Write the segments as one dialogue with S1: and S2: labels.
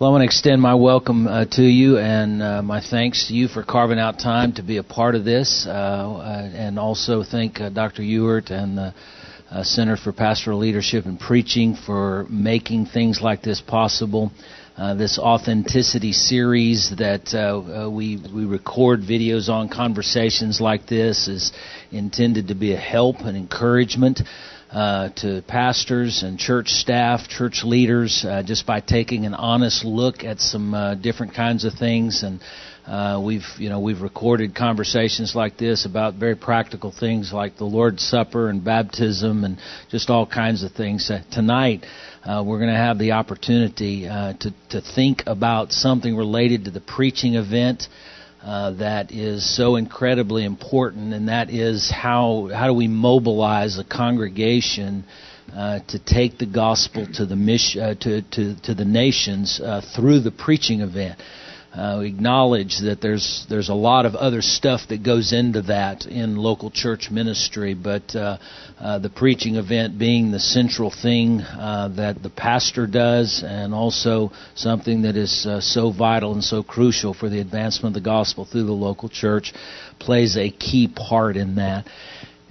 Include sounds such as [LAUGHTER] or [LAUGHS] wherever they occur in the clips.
S1: Well, I want to extend my welcome uh, to you and uh, my thanks to you for carving out time to be a part of this, uh, uh and also thank uh, Dr. Ewart and the uh, Center for Pastoral Leadership and Preaching for making things like this possible. this authenticity series that we we record videos on conversations like this is intended to be a help and encouragement uh, to pastors and church staff, church leaders, uh, just by taking an honest look at some uh, different kinds of things. And uh, we've, you know, we've recorded conversations like this about very practical things like the Lord's Supper and baptism and just all kinds of things. Uh, tonight, we're going to have the opportunity to to think about something related to the preaching event uh, that is so incredibly important, and that is how how do we mobilize a congregation uh, to take the gospel to the mission, uh, to, to to the nations uh, through the preaching event uh, acknowledge that there's there's a lot of other stuff that goes into that in local church ministry, but uh, uh, the preaching event being the central thing uh, that the pastor does, and also something that is uh, so vital and so crucial for the advancement of the gospel through the local church, plays a key part in that.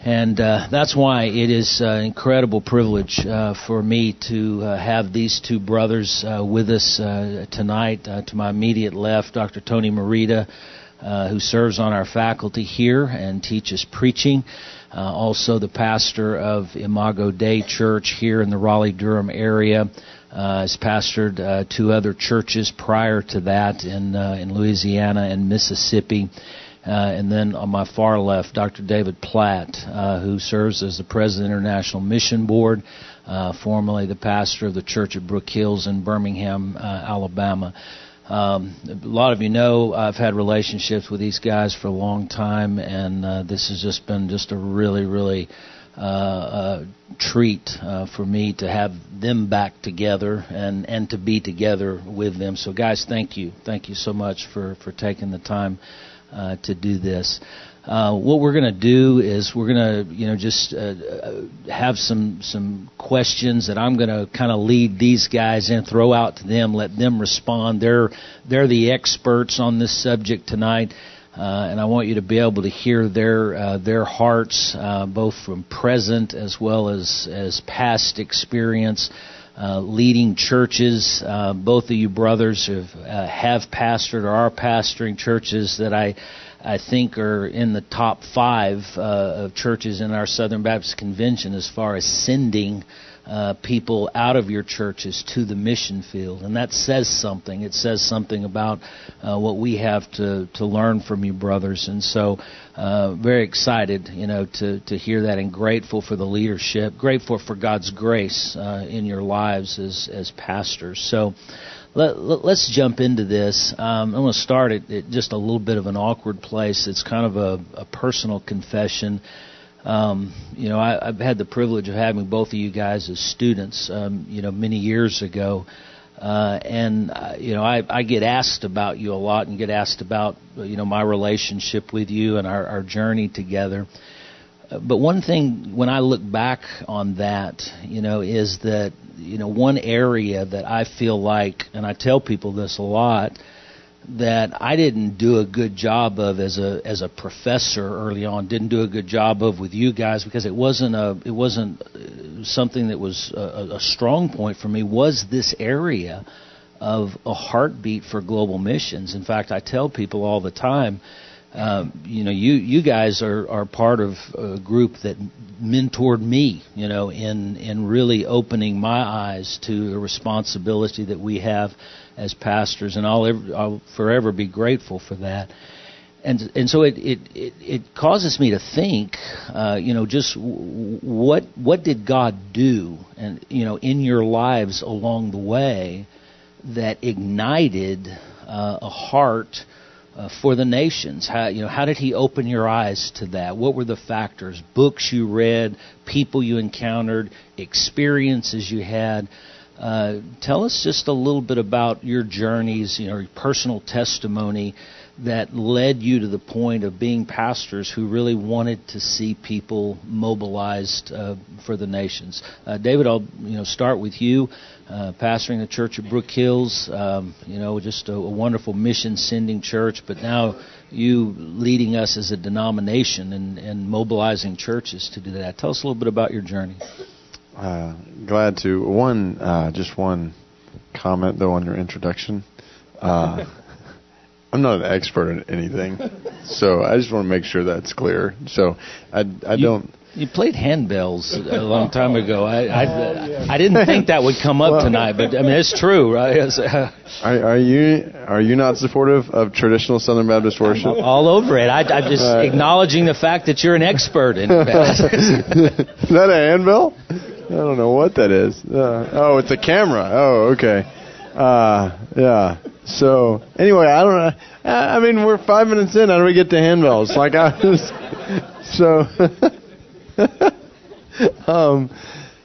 S1: And uh, that's why it is an incredible privilege uh, for me to uh, have these two brothers uh, with us uh, tonight. Uh, to my immediate left, Dr. Tony Merida, who serves on our faculty here and teaches preaching. also, the pastor of Imago Dei Church here in the Raleigh Durham area. has pastored two other churches prior to that in in Louisiana and Mississippi. Uh, and then on my far left, Dr. David Platt, uh, who serves as the president of the International Mission Board, uh, formerly the pastor of the Church at Brook Hills in Birmingham, uh, Alabama. Um, a lot of you know I've had relationships with these guys for a long time, and uh, this has just been just a really, really uh, treat uh, for me to have them back together and and to be together with them. So, guys, thank you, thank you so much for for taking the time uh, to do this. Uh, what we're going to do is we're going to, you know, just uh, uh, have some some questions that I'm going to kind of lead these guys and throw out to them, let them respond. They're they're the experts on this subject tonight. Uh, and I want you to be able to hear their uh, their hearts, uh, both from present as well as as past experience, uh, leading churches. Uh, both of you brothers have, uh, have pastored or are pastoring churches that I I think are in the top five uh, of churches in our Southern Baptist Convention as far as sending uh, people out of your churches to the mission field, and that says something. It says something about uh, what we have to to learn from you, brothers. And so, uh, very excited, you know, to to hear that, and grateful for the leadership, grateful for God's grace uh, in your lives as as pastors. So. Let, us let, jump into this. Um, I'm going to start at, at, just a little bit of an awkward place. It's kind of a, a personal confession. Um, you know, I, have had the privilege of having both of you guys as students, um, you know, many years ago. Uh, and uh, you know, I, I get asked about you a lot, and get asked about you know my relationship with you and our, our journey together. Uh, but one thing, when I look back on that, you know, is that you know one area that I feel like, and I tell people this a lot, that I didn't do a good job of as a as a professor early on. Didn't do a good job of with you guys because it wasn't a it wasn't uh, something that was a, a strong point for me. Was this area of a heartbeat for global missions? In fact, I tell people all the time. Um, you know, you you guys are are part of a group that mentored me. You know, in in really opening my eyes to the responsibility that we have as pastors, and I'll, ever, I'll forever be grateful for that. And and so it it it, it causes me to think, uh, you know, just what what did God do, and you know, in your lives along the way, that ignited uh, a heart. Uh, for the nations. How you know how did he open your eyes to that? What were the factors? Books you read, people you encountered, experiences you had. Uh, tell us just a little bit about your journeys, you know, your personal testimony that led you to the point of being pastors who really wanted to see people mobilized uh, for the nations. Uh, David, I'll you know start with you, uh, pastoring the church at Brook Hills. Um, you know, just a, a wonderful mission-sending church, but now you leading us as a denomination and, and mobilizing churches to do that. Tell us a little bit about your journey.
S2: Uh, glad to. One, uh, just one comment though on your introduction. Uh, [LAUGHS] I'm not an expert in anything, so I just want to make sure that's clear. So I, I
S1: you,
S2: don't.
S1: You played handbells a long time ago. I, I, [LAUGHS] I didn't think that would come up well, [LAUGHS] tonight, but I mean it's true, right?
S2: are, are you are you not supportive of traditional Southern Baptist worship? I'm
S1: all over it. I, am just right. acknowledging the fact that you're an expert in
S2: is that a handbell? I don't know what that is. Uh, oh, it's a camera. Oh, okay. Uh, yeah. So anyway, I don't know. I mean, we're five minutes in. How do we get to handbells? Like I was. So. [LAUGHS] um,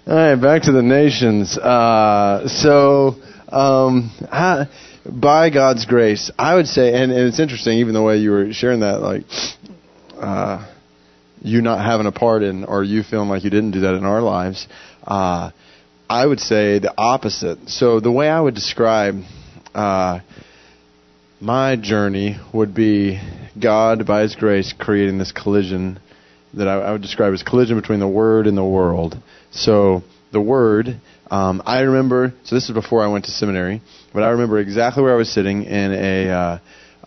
S2: all right, back to the nations. Uh, so, um, I, by God's grace, I would say, and, and, it's interesting, even the way you were sharing that, like, uh, you not having a part in, or you feeling like you didn't do that in our lives. Uh, I would say the opposite. So the way I would describe uh, my journey would be God, by His grace, creating this collision that I, I would describe as collision between the Word and the world. So the Word, um, I remember. So this is before I went to seminary, but I remember exactly where I was sitting in a uh,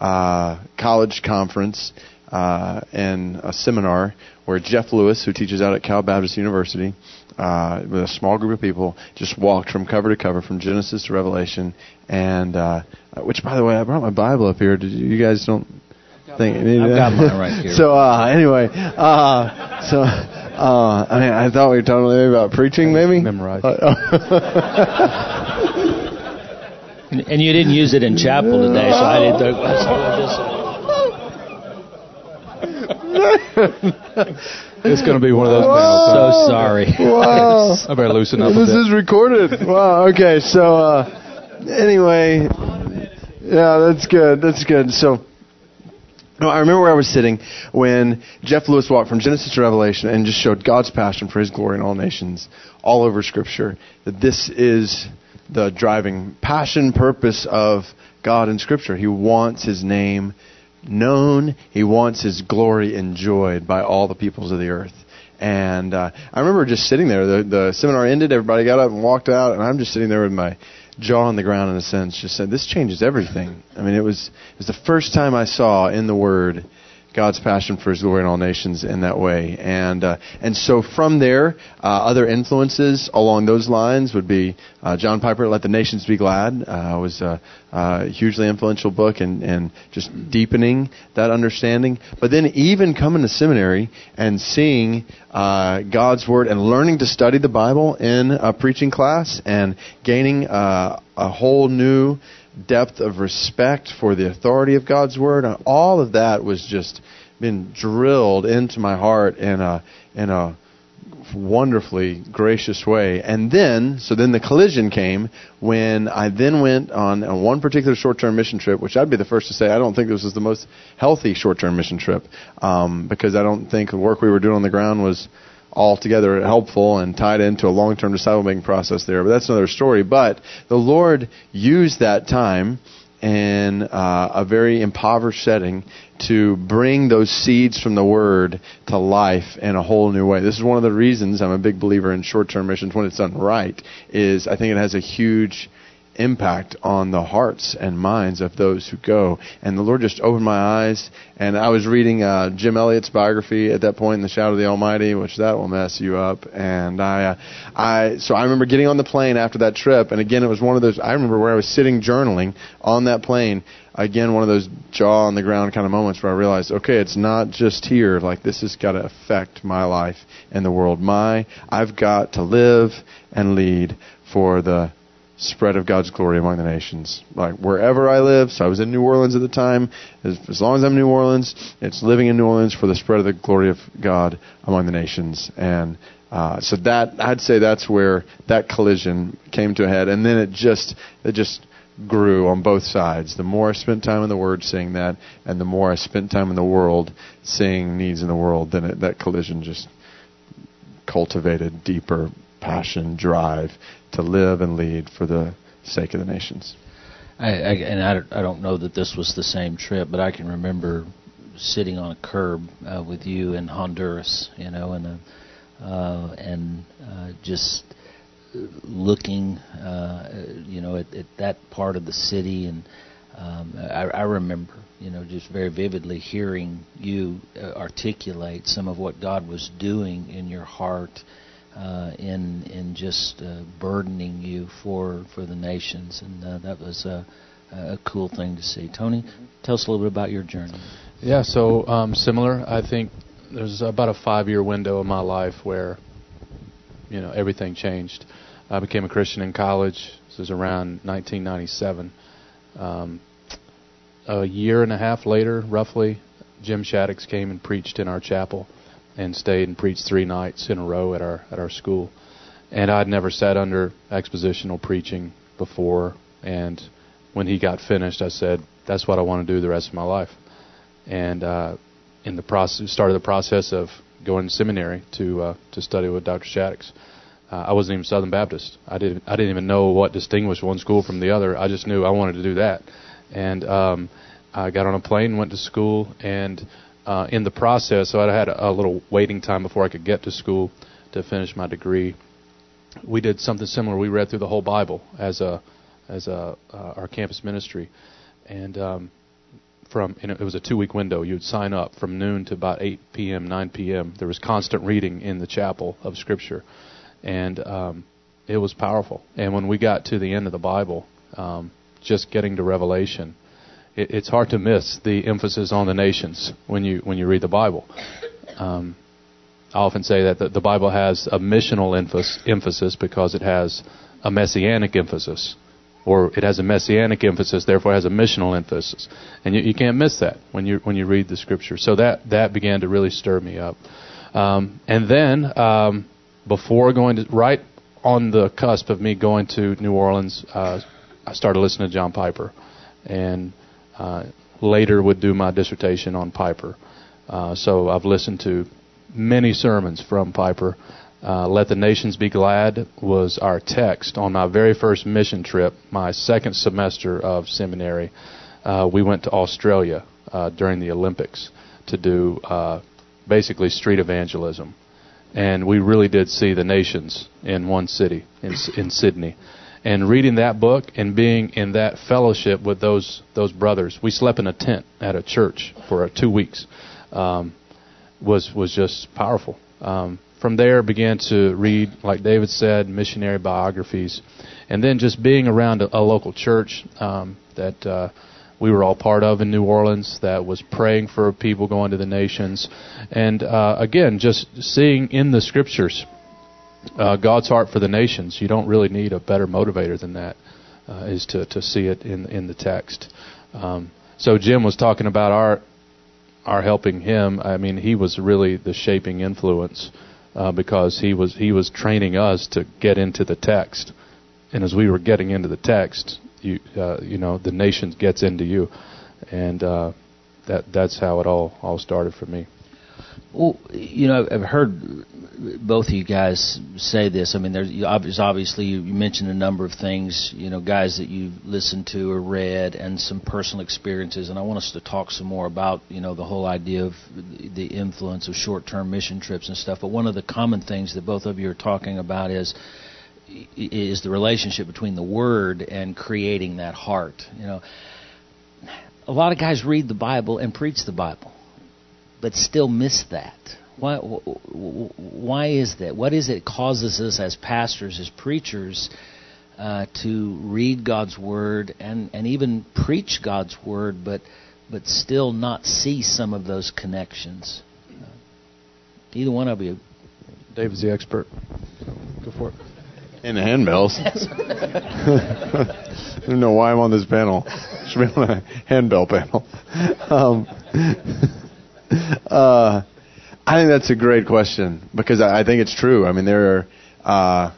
S2: uh, college conference uh, and a seminar where Jeff Lewis, who teaches out at Cal Baptist University, uh, with a small group of people, just walked from cover to cover, from Genesis to Revelation, and uh, which, by the way, I brought my Bible up here. Did you, you guys don't think?
S1: I've got [LAUGHS] mine right here.
S2: so uh, anyway, uh, so uh, I mean, I thought we were talking maybe about preaching, maybe
S3: memorize.
S1: and you didn't use it in chapel today, so I didn't. [LAUGHS] [LAUGHS]
S3: it's going to be one of those
S1: panels. So sorry. [LAUGHS]
S2: Wow.
S3: I better loosen up.
S2: This is recorded. Wow. Okay. So uh, anyway, yeah, that's good. That's good. So. No, I remember where I was sitting when Jeff Lewis walked from Genesis to Revelation and just showed God's passion for His glory in all nations, all over Scripture. That this is the driving passion, purpose of God in Scripture. He wants His name known. He wants His glory enjoyed by all the peoples of the earth. And uh, I remember just sitting there. The, the seminar ended. Everybody got up and walked out, and I'm just sitting there with my jaw on the ground in a sense. Just said, "This changes everything." I mean, it was it was the first time I saw in the Word God's passion for His glory in all nations in that way. And uh, and so from there, uh, other influences along those lines would be uh, John Piper, "Let the Nations Be Glad," uh, was a, a, hugely influential book and and just deepening that understanding. But then even coming to seminary and seeing uh, God's word and learning to study the Bible in a preaching class and gaining uh, a whole new depth of respect for the authority of God's word, and all of that was just been drilled into my heart in a in a wonderfully gracious way. And then, so then the collision came when I then went on, on one particular short-term mission trip, which I'd be the first to say I don't think this was the most healthy short-term mission trip um, because I don't think the work we were doing on the ground was altogether helpful and tied into a long-term disciple making process there. But that's another story. But the Lord used that time in uh, a very impoverished setting to bring those seeds from the Word to life in a whole new way. This is one of the reasons I'm a big believer in short-term missions when it's done right. Is I think it has a huge impact on the hearts and minds of those who go. And the Lord just opened my eyes. And I was reading uh, Jim Elliot's biography at that point, in the Shadow of the Almighty, which that will mess you up. And I, uh, I, so I remember getting on the plane after that trip. And again, it was one of those. I remember where I was sitting journaling on that plane. Again, one of those jaw on the ground kind of moments where I realized, okay, it's not just here. Like this has got to affect my life and the world. My, I've got to live and lead for the spread of God's glory among the nations. Like wherever I live, so I was in New Orleans at the time. As, as, long as I'm in New Orleans, it's living in New Orleans for the spread of the glory of God among the nations. And uh, so that I'd say that's where that collision came to a head, and then it just it just grew on both sides. The more I spent time in the Word seeing that, and the more I spent time in the world seeing needs in the world, then it, that collision just cultivated deeper passion, drive to live and lead for the sake of the nations.
S1: I, I, and I, I don't know that this was the same trip, but I can remember sitting on a curb uh, with you in Honduras, you know, and uh, uh, and uh, just looking, uh, you know, at, at that part of the city, and um, I, I remember, you know, just very vividly hearing you uh, articulate some of what God was doing in your heart. Uh, in in just uh, burdening you for for the nations, and uh, that was a, a cool thing to see. Tony, tell us a little bit about your journey.
S3: Yeah, so um, similar. I think there's about a five-year window in my life where, you know, everything changed. I became a Christian in college. This was around 1997. Um, a year and a half later, roughly, Jim Shaddix came and preached in our chapel and stayed and preached three nights in a row at our at our school. And I'd never sat under expositional preaching before. And when he got finished, I said, "That's what I want to do the rest of my life." And uh, in the process, started the process of going to seminary to uh, to study with Dr. Shaddix. Uh, I wasn't even Southern Baptist. I didn't I didn't even know what distinguished one school from the other. I just knew I wanted to do that. And um, I got on a plane, went to school, and uh, in the process, so I had a, a little waiting time before I could get to school to finish my degree. We did something similar. We read through the whole Bible as a as a uh, our campus ministry, and um, from and it was a two week window. You'd sign up from noon to about 8 p.m., 9 p.m. There was constant reading in the chapel of Scripture, and um, it was powerful. And when we got to the end of the Bible, um, just getting to Revelation, it, it's hard to miss the emphasis on the nations when you when you read the Bible. Um, I often say that the, the Bible has a missional emphasis, emphasis because it has a messianic emphasis, or it has a messianic emphasis, therefore it has a missional emphasis, and you, you can't miss that when you when you read the Scripture. So that that began to really stir me up, um, and then um, before going to right on the cusp of me going to New Orleans, uh, I started listening to John Piper, and later would do my dissertation on Piper. Uh, so I've listened to many sermons from Piper. Uh, Let the Nations Be Glad was our text on my very first mission trip, my second semester of seminary. Uh, we went to Australia uh, during the Olympics to do uh, basically street evangelism. And we really did see the nations in one city, in, in Sydney and reading that book and being in that fellowship with those those brothers. We slept in a tent at a church for two weeks. Um, was was just powerful. Um, from there, began to read, like David said, missionary biographies, and then just being around a, a local church um, that uh, we were all part of in New Orleans that was praying for people going to the nations, and uh, again, just seeing in the scriptures uh, God's heart for the nations. You don't really need a better motivator than that. Uh, is to to see it in in the text. Um, so Jim was talking about our our helping him. I mean, he was really the shaping influence uh, because he was he was training us to get into the text, and as we were getting into the text, you uh, you know the nation gets into you, and uh, that that's how it all all started for me.
S1: Well, you know, I've heard both of you guys say this. I mean, there's obviously you mentioned a number of things. You know, guys that you've listened to or read, and some personal experiences. And I want us to talk some more about you know the whole idea of the influence of short-term mission trips and stuff. But one of the common things that both of you are talking about is is the relationship between the Word and creating that heart. You know, a lot of guys read the Bible and preach the Bible but still miss that? Why, why is that? What is it causes us as pastors, as preachers, uh, to read God's Word and, and even preach God's Word, but, but still not see some of those connections? Uh, either one of you.
S3: David's the expert. Go for it.
S2: In the handbells. [LAUGHS] I don't know why I'm on this panel. Should be on a handbell panel. Um, [LAUGHS] uh, I think that's a great question because I, I think it's true. I mean, there are uh,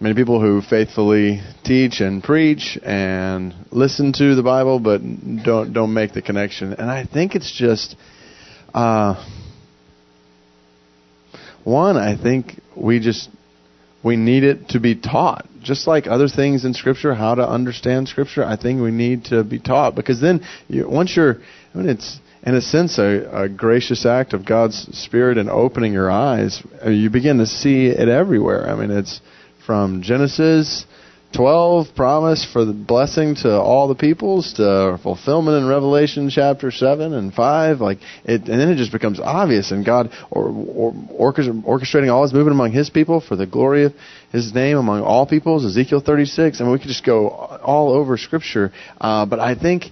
S2: many people who faithfully teach and preach and listen to the Bible, but don't don't make the connection. And I think it's just uh, one. I think we just we need it to be taught, just like other things in Scripture. How to understand Scripture, I think we need to be taught because then you, once you're, I mean, it's in a sense, a, a, gracious act of God's Spirit in opening your eyes. You begin to see it everywhere. I mean, it's from Genesis 12, promise for the blessing to all the peoples, to fulfillment in Revelation chapter 7 and 5. Like it, and then it just becomes obvious, and God or, or, orchestrating all His movement among His people for the glory of His name among all peoples. Ezekiel 36. I mean, we could just go all over Scripture. Uh, but I think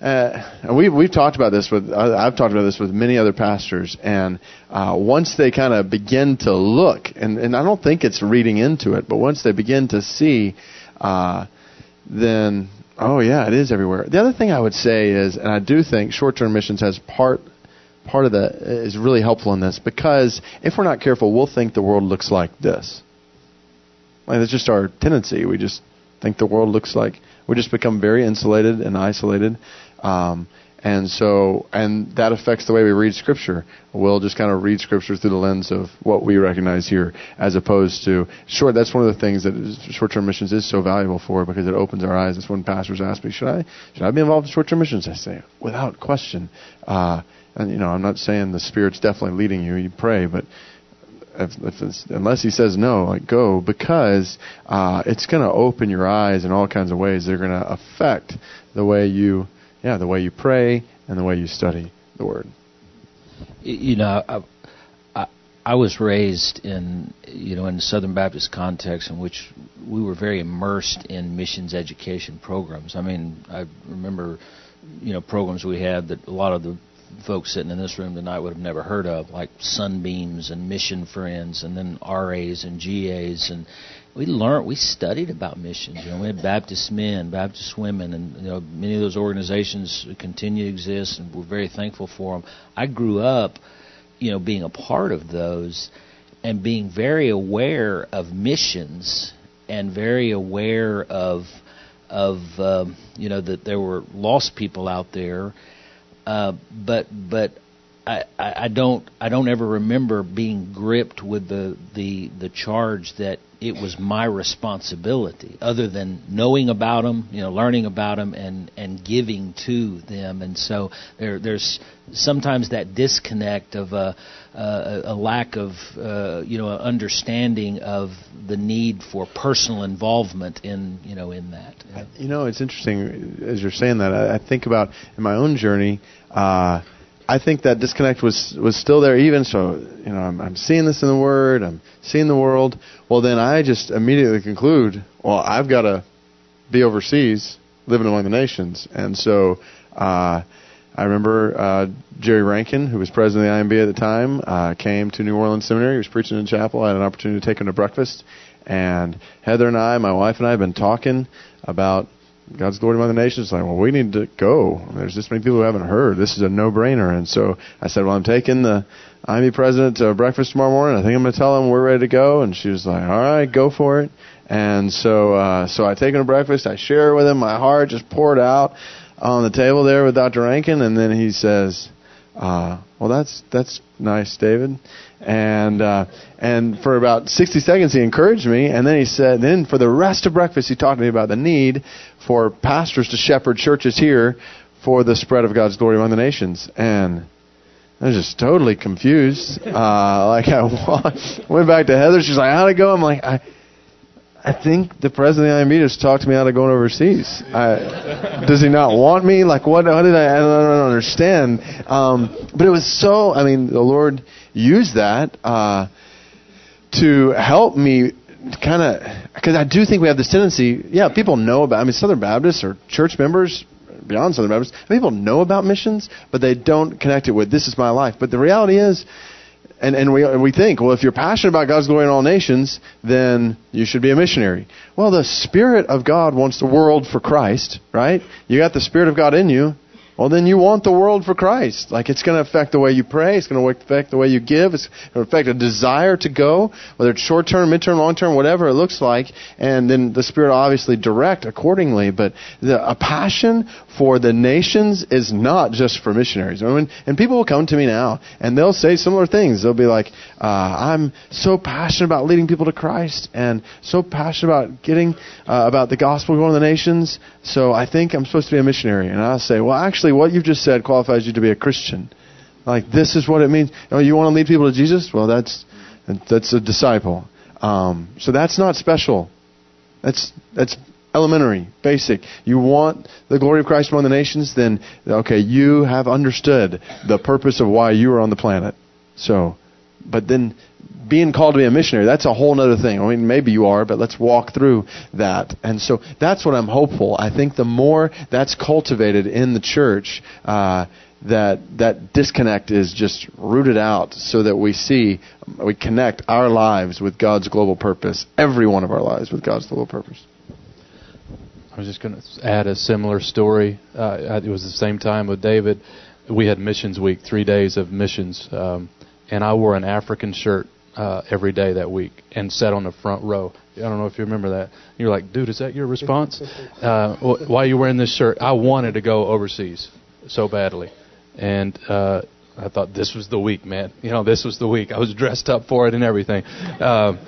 S2: uh, and we've we've talked about this with I've talked about this with many other pastors, and uh, once they kind of begin to look, and and I don't think it's reading into it, but once they begin to see, uh, then oh yeah, it is everywhere. The other thing I would say is, and I do think short-term missions has part part of the is really helpful in this because if we're not careful, we'll think the world looks like this. Like just our tendency. We just think the world looks like we just become very insulated and isolated um, and so, and that affects the way we read Scripture. We'll just kind of read Scripture through the lens of what we recognize here, as opposed to short. That's one of the things that short-term missions is so valuable for because it opens our eyes. That's when pastors ask me, "Should I, should I be involved in short-term missions?" I say, without question. Uh, and you know, I'm not saying the Spirit's definitely leading you. You pray, but if, if unless he says no, like go because uh, it's going to open your eyes in all kinds of ways. They're going to affect the way you yeah, the way you pray and the way you study the Word.
S1: You know, I, I, I was raised in you know in the Southern Baptist context in which we were very immersed in missions education programs. I mean, I remember you know programs we had that a lot of the folks sitting in this room tonight would have never heard of, like Sunbeams and Mission Friends, and then RAs and GAs, and we learned, we studied about missions. You know, we had Baptist men, Baptist women, and you know, many of those organizations continue to exist, and we're very thankful for them. I grew up, you know, being a part of those, and being very aware of missions, and very aware of, of um, you know, that there were lost people out there. Uh, but but I, I don't I don't ever remember being gripped with the, the the charge that it was my responsibility, other than knowing about them, you know, learning about them, and and giving to them. And so there there's sometimes that disconnect of a a, a lack of uh, you know understanding of the need for personal involvement in you know in that.
S2: You know, it's interesting as you're saying that. I, I think about in my own journey. Uh, I think that disconnect was was still there even so you know I'm, I'm seeing this in the word I'm seeing the world well then I just immediately conclude well I've got to be overseas living among the nations. And so uh, I remember uh, Jerry Rankin who was president of the IMB at the time uh, came to New Orleans Seminary. He was preaching in chapel. I had an opportunity to take him to breakfast. And Heather and I my wife and I have been talking about God's glory among the nations. Like, well, we need to go. There's this many people who haven't heard. This is a no-brainer. And so I said, well, I'm taking the IMB president to breakfast tomorrow morning. I think I'm going to tell him we're ready to go. And she was like, all right, go for it. And so, uh, so I take him to breakfast. I share with him my heart, just poured out on the table there with Dr. Rankin. And then he says, uh, well, that's that's nice, David. And uh, and for about 60 seconds, he encouraged me, and then he said, then for the rest of breakfast, he talked to me about the need for pastors to shepherd churches here for the spread of God's glory among the nations. And I was just totally confused. Uh, [LAUGHS] like I [LAUGHS] went back to Heather. She's like, "How'd it go?" I'm like, "I, I think the president of the IMB just talked me out of going overseas. I, does he not want me? Like, what? What did I? I don't understand." Um, but it was so. I mean, the Lord used that uh, to help me kind of because I do think we have this tendency. Yeah, people know about. I mean, Southern Baptists or church members beyond Southern Baptists, people know about missions, but they don't connect it with this is my life. But the reality is, and and we and we think, well, if you're passionate about God's glory in all nations, then you should be a missionary. Well, the Spirit of God wants the world for Christ, right? You got the Spirit of God in you. Well, then you want the world for Christ. Like it's going to affect the way you pray. It's going to affect the way you give. It's going to affect a desire to go, whether it's short term, mid term, long term, whatever it looks like. And then the Spirit obviously direct accordingly. But the, a passion for the nations is not just for missionaries. I mean, and people will come to me now and they'll say similar things. They'll be like, uh, "I'm so passionate about leading people to Christ and so passionate about getting uh, about the gospel going to the nations. So I think I'm supposed to be a missionary." And I'll say, "Well, actually." Actually what you've just said qualifies you to be a Christian. Like this is what it means. Oh, you want to lead people to Jesus? Well, that's that's a disciple. Um, so that's not special. That's that's elementary, basic. You want the glory of Christ among the nations? Then okay, you have understood the purpose of why you are on the planet. So, but then being called to be a missionary, that's a whole other thing. I mean, maybe you are, but let's walk through that. And so that's what I'm hopeful. I think the more that's cultivated in the church, uh, that that disconnect is just rooted out so that we see we connect our lives with God's global purpose every one of our lives with God's global purpose
S3: I was just going to add a similar story uh, it was the same time with David we had missions week 3 days of missions um, and I wore an African shirt uh, every day that week and sat on the front row. I don't know if you remember that. You're like, dude, is that your response? [LAUGHS] Uh, why are you wearing this shirt? I wanted to go overseas so badly, and uh, I thought this was the week, man. You know, this was the week. I was dressed up for it and everything, um,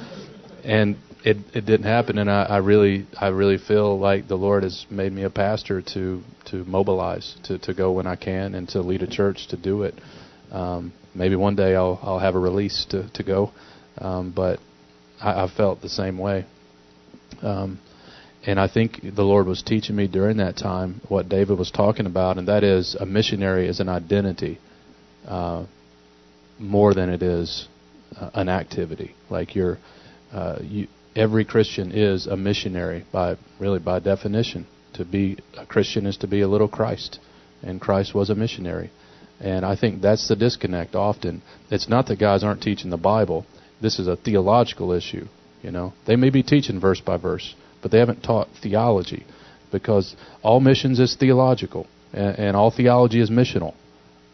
S3: and it it didn't happen. And I, I really I really feel like the Lord has made me a pastor to to mobilize to to go when I can and to lead a church to do it. Um, maybe one day I'll I'll have a release to to go, um, but I, I felt the same way. Um, and I think the Lord was teaching me during that time what David was talking about, and that is a missionary is an identity uh, more than it is uh, an activity. Like you're, uh, you, every Christian is a missionary by really by definition. To be a Christian is to be a little Christ, and Christ was a missionary. And I think that's the disconnect often. It's not that guys aren't teaching the Bible. This is a theological issue, you know. They may be teaching verse by verse, but they haven't taught theology because all missions is theological and, and all theology is missional.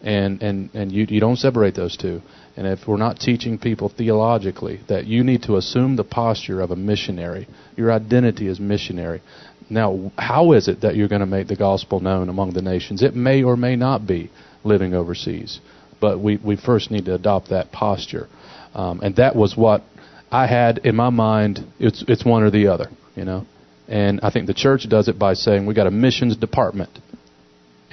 S3: And and and you you don't separate those two. And if we're not teaching people theologically that you need to assume the posture of a missionary, your identity is missionary. Now, how is it that you're going to make the gospel known among the nations? It may or may not be living overseas. But we, we first need to adopt that posture. Um, and that was what I had in my mind. It's, it's one or the other, you know. And I think the church does it by saying we got a missions department,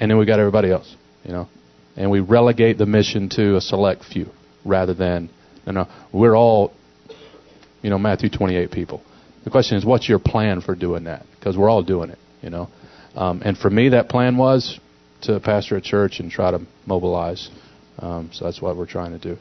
S3: and then we got everybody else, you know. And we relegate the mission to a select few rather than, you know, we're all, you know, Matthew 28 people. The question is, what's your plan for doing that? Because we're all doing it, you know. Um, and for me, that plan was to pastor a church and try to mobilize. Um, so that's what we're trying to do.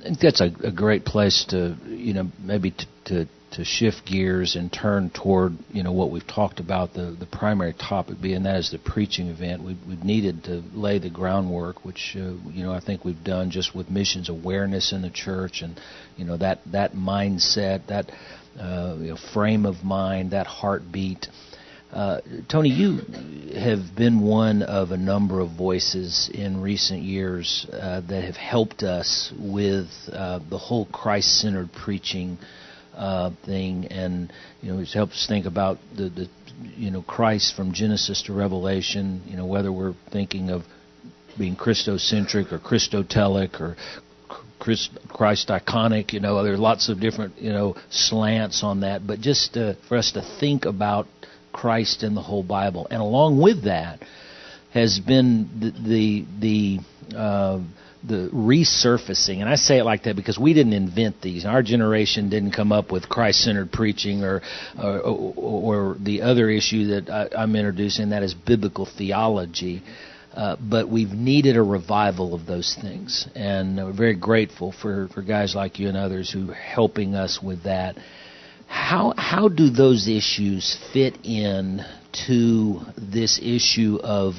S1: I think that's a, a great place to, you know, maybe to, to to shift gears and turn toward, you know, what we've talked about the the primary topic being that is the preaching event. We we needed to lay the groundwork, which uh, you know I think we've done just with missions awareness in the church and, you know, that that mindset, that uh, you know, frame of mind, that heartbeat. Uh, Tony, you have been one of a number of voices in recent years uh, that have helped us with uh, the whole Christ-centered preaching uh, thing, and you know, it's helped us think about the, the, you know, Christ from Genesis to Revelation. You know, whether we're thinking of being Christocentric or Christotelic or Christ, Christiconic. You know, there are lots of different you know slants on that, but just uh, for us to think about Christ in the whole Bible. And along with that has been the the the, uh, the resurfacing, and I say it like that because we didn't invent these. Our generation didn't come up with Christ-centered preaching or or, or the other issue that I, am introducing, that is biblical theology. Uh, but we've needed a revival of those things, and we're very grateful for, for guys like you and others who are helping us with that. How how do those issues fit in to this issue of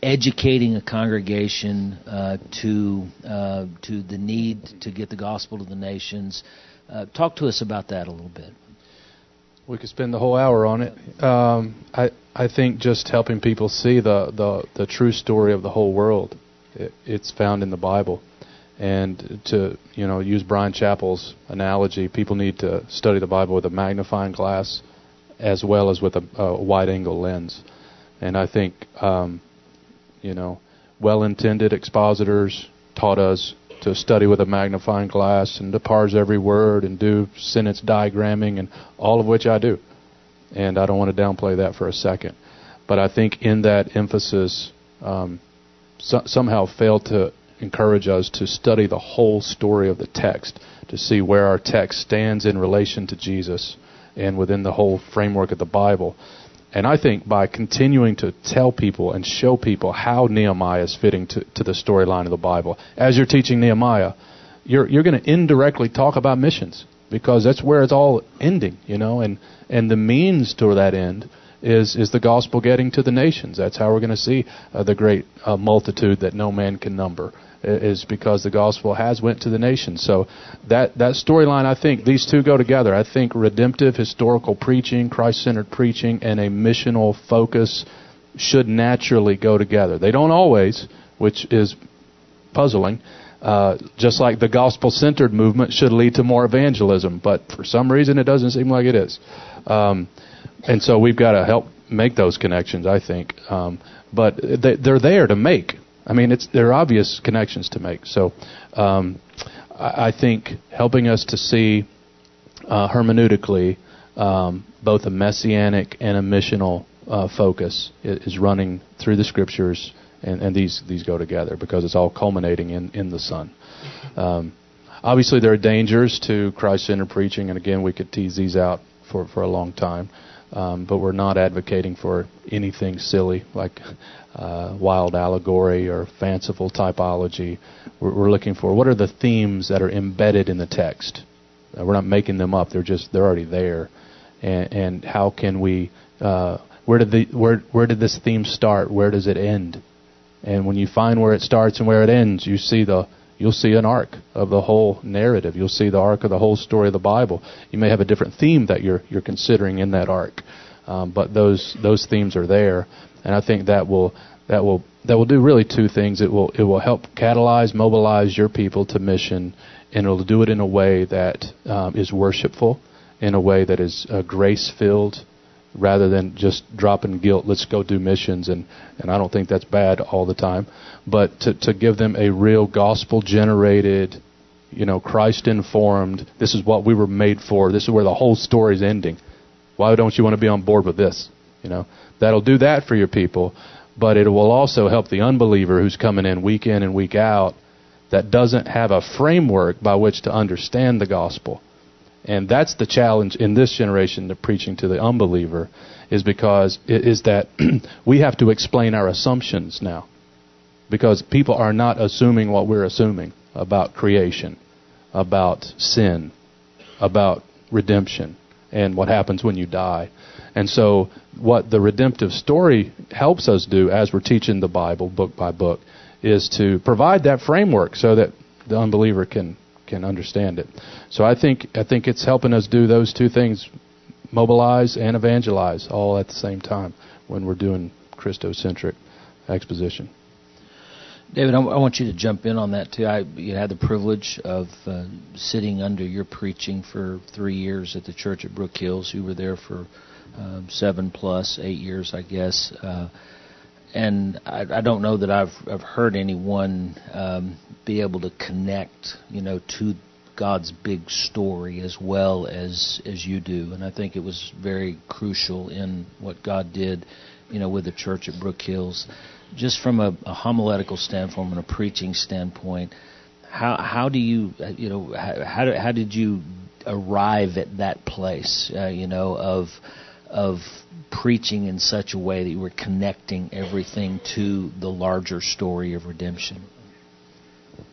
S1: educating a congregation uh, to uh, to the need to get the gospel to the nations? Uh, talk to us about that a little bit.
S3: We could spend the whole hour on it. Um, I I think just helping people see the, the, the true story of the whole world. It, it's found in the Bible. And to you know use Bryan Chapell's analogy, people need to study the Bible with a magnifying glass as well as with a, a wide-angle lens. And I think um, you know well-intended expositors taught us to study with a magnifying glass and to parse every word and do sentence diagramming and all of which I do and I don't want to downplay that for a second. But I think in that emphasis, um, so, somehow failed to encourage us to study the whole story of the text, to see where our text stands in relation to Jesus and within the whole framework of the Bible. And I think by continuing to tell people and show people how Nehemiah is fitting to, to the storyline of the Bible, as you're teaching Nehemiah, you're, you're going to indirectly talk about missions because that's where it's all ending, you know, and and the means to that end is is the gospel getting to the nations. That's how we're going to see uh, the great uh, multitude that no man can number is because the gospel has went to the nation. So that that storyline, I think these two go together. I think redemptive historical preaching, Christ-centered preaching, and a missional focus should naturally go together. They don't always, which is puzzling. Uh, just like the gospel centered movement should lead to more evangelism, but for some reason it doesn't seem like it is. Um, and so we've got to help make those connections, I think. Um, but they, are there to make. I mean, it's they're obvious connections to make. So um, I, I, think helping us to see uh, hermeneutically um, both a messianic and a missional uh, focus is, is running through the scriptures and, and these these go together because it's all culminating in in the Son. Um, obviously, there are dangers to Christ-centered preaching, and again, we could tease these out for for a long time. Um, but we're not advocating for anything silly like uh, wild allegory or fanciful typology. We're, we're, looking for what are the themes that are embedded in the text. Uh, we're not making them up; they're just they're already there. And, and how can we? Uh, where did the where where did this theme start? Where does it end? And when you find where it starts and where it ends, you see the you'll see an arc of the whole narrative. You'll see the arc of the whole story of the Bible. You may have a different theme that you're you're considering in that arc, um, but those those themes are there, and I think that will that will that will do really two things. It will it will help catalyze, mobilize your people to mission, and it will do it in a way that um, is worshipful, in a way that is uh, grace filled, rather than just dropping guilt, let's go do missions, and, and I don't think that's bad all the time, but to, to give them a real gospel generated, you know, Christ informed, this is what we were made for, this is where the whole story is ending. Why don't you want to be on board with this? You know, that'll do that for your people, but it will also help the unbeliever who's coming in week in and week out that doesn't have a framework by which to understand the gospel and that's the challenge in this generation of preaching to the unbeliever, is because it is that [CLEARS THROAT] we have to explain our assumptions now, because people are not assuming what we're assuming about creation, about sin, about redemption, and what happens when you die. And so, what the redemptive story helps us do as we're teaching the Bible book by book is to provide that framework so that the unbeliever can can understand it. So I think I think it's helping us do those two things, mobilize and evangelize all at the same time when we're doing Christocentric exposition.
S1: David, I, I want you to jump in on that too. I you had the privilege of uh, sitting under your preaching for three years at the church at Brook Hills. You were there for um, seven plus eight years, I guess. Uh, and I, I don't know that I've I've heard anyone um, be able to connect, you know, to God's big story as well as as you do. And I think it was very crucial in what God did, you know, with the church at Brook Hills. Just from a, a homiletical standpoint and a preaching standpoint, how how do you you know how how, how did you arrive at that place? Uh, you know of of preaching in such a way that you were connecting everything to the larger story of redemption?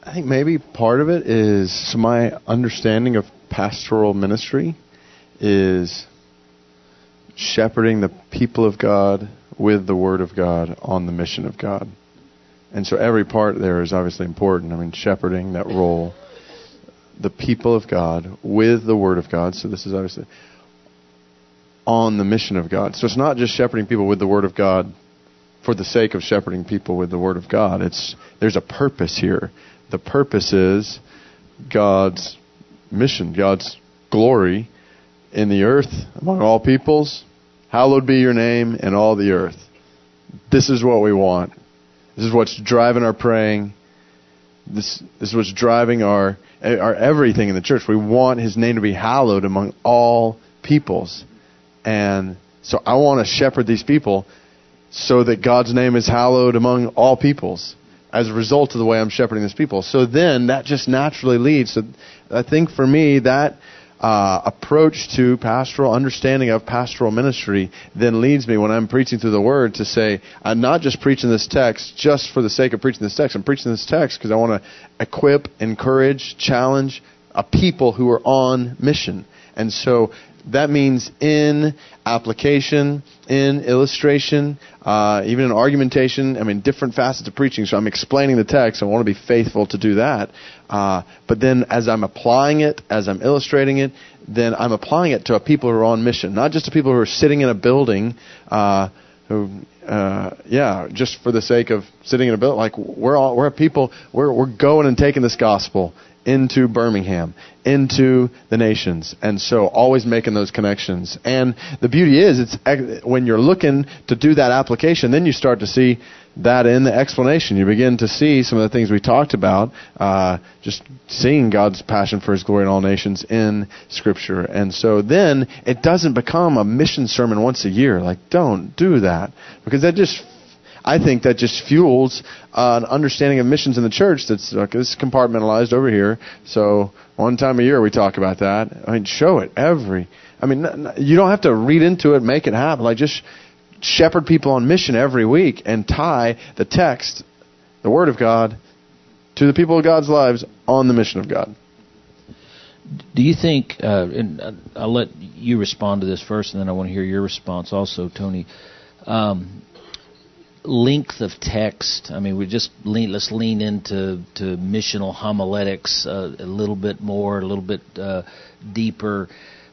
S2: I think maybe part of it is my understanding of pastoral ministry is shepherding the people of God with the Word of God on the mission of God. And so every part there is obviously important. I mean, shepherding that role, the people of God with the Word of God. So this is obviously on the mission of God. So it's not just shepherding people with the Word of God for the sake of shepherding people with the Word of God. It's there's a purpose here. The purpose is God's mission, God's glory in the earth among all peoples. Hallowed be your name in all the earth. This is what we want. This is what's driving our praying. This, this is what's driving our, our everything in the church. We want His name to be hallowed among all peoples. And so I want to shepherd these people so that God's name is hallowed among all peoples as a result of the way I'm shepherding these people. So then that just naturally leads. So I think for me that uh, approach to pastoral understanding of pastoral ministry then leads me when I'm preaching through the Word to say I'm not just preaching this text just for the sake of preaching this text. I'm preaching this text because I want to equip, encourage, challenge a people who are on mission. And so that means in application, in illustration, uh, even in argumentation. I mean, different facets of preaching. So I'm explaining the text. I want to be faithful to do that. Uh, but then as I'm applying it, as I'm illustrating it, then I'm applying it to people who are on mission, not just to people who are sitting in a building. Uh, who, uh, yeah, just for the sake of sitting in a building, like we're all, we're people, we're, we're going and taking this gospel into Birmingham, into the nations. And so always making those connections. And the beauty is, it's when you're looking to do that application, then you start to see that in the explanation. You begin to see some of the things we talked about, uh, just seeing God's passion for His glory in all nations in Scripture. And so then it doesn't become a mission sermon once a year. Like, don't do that. Because that just I think that just fuels uh, an understanding of missions in the church that's like, this is compartmentalized over here. So one time a year we talk about that. I mean, show it every. I mean, you don't have to read into it, make it happen. Like just shepherd people on mission every week and tie the text, the Word of God, to the people of God's lives on the mission of God.
S1: Do you think, uh, and uh, I'll let you respond to this first, and then I want to hear your response also, Tony. Um, length of text. I mean, we just lean, let's lean into to missional homiletics uh, a little bit more, a little bit uh, deeper.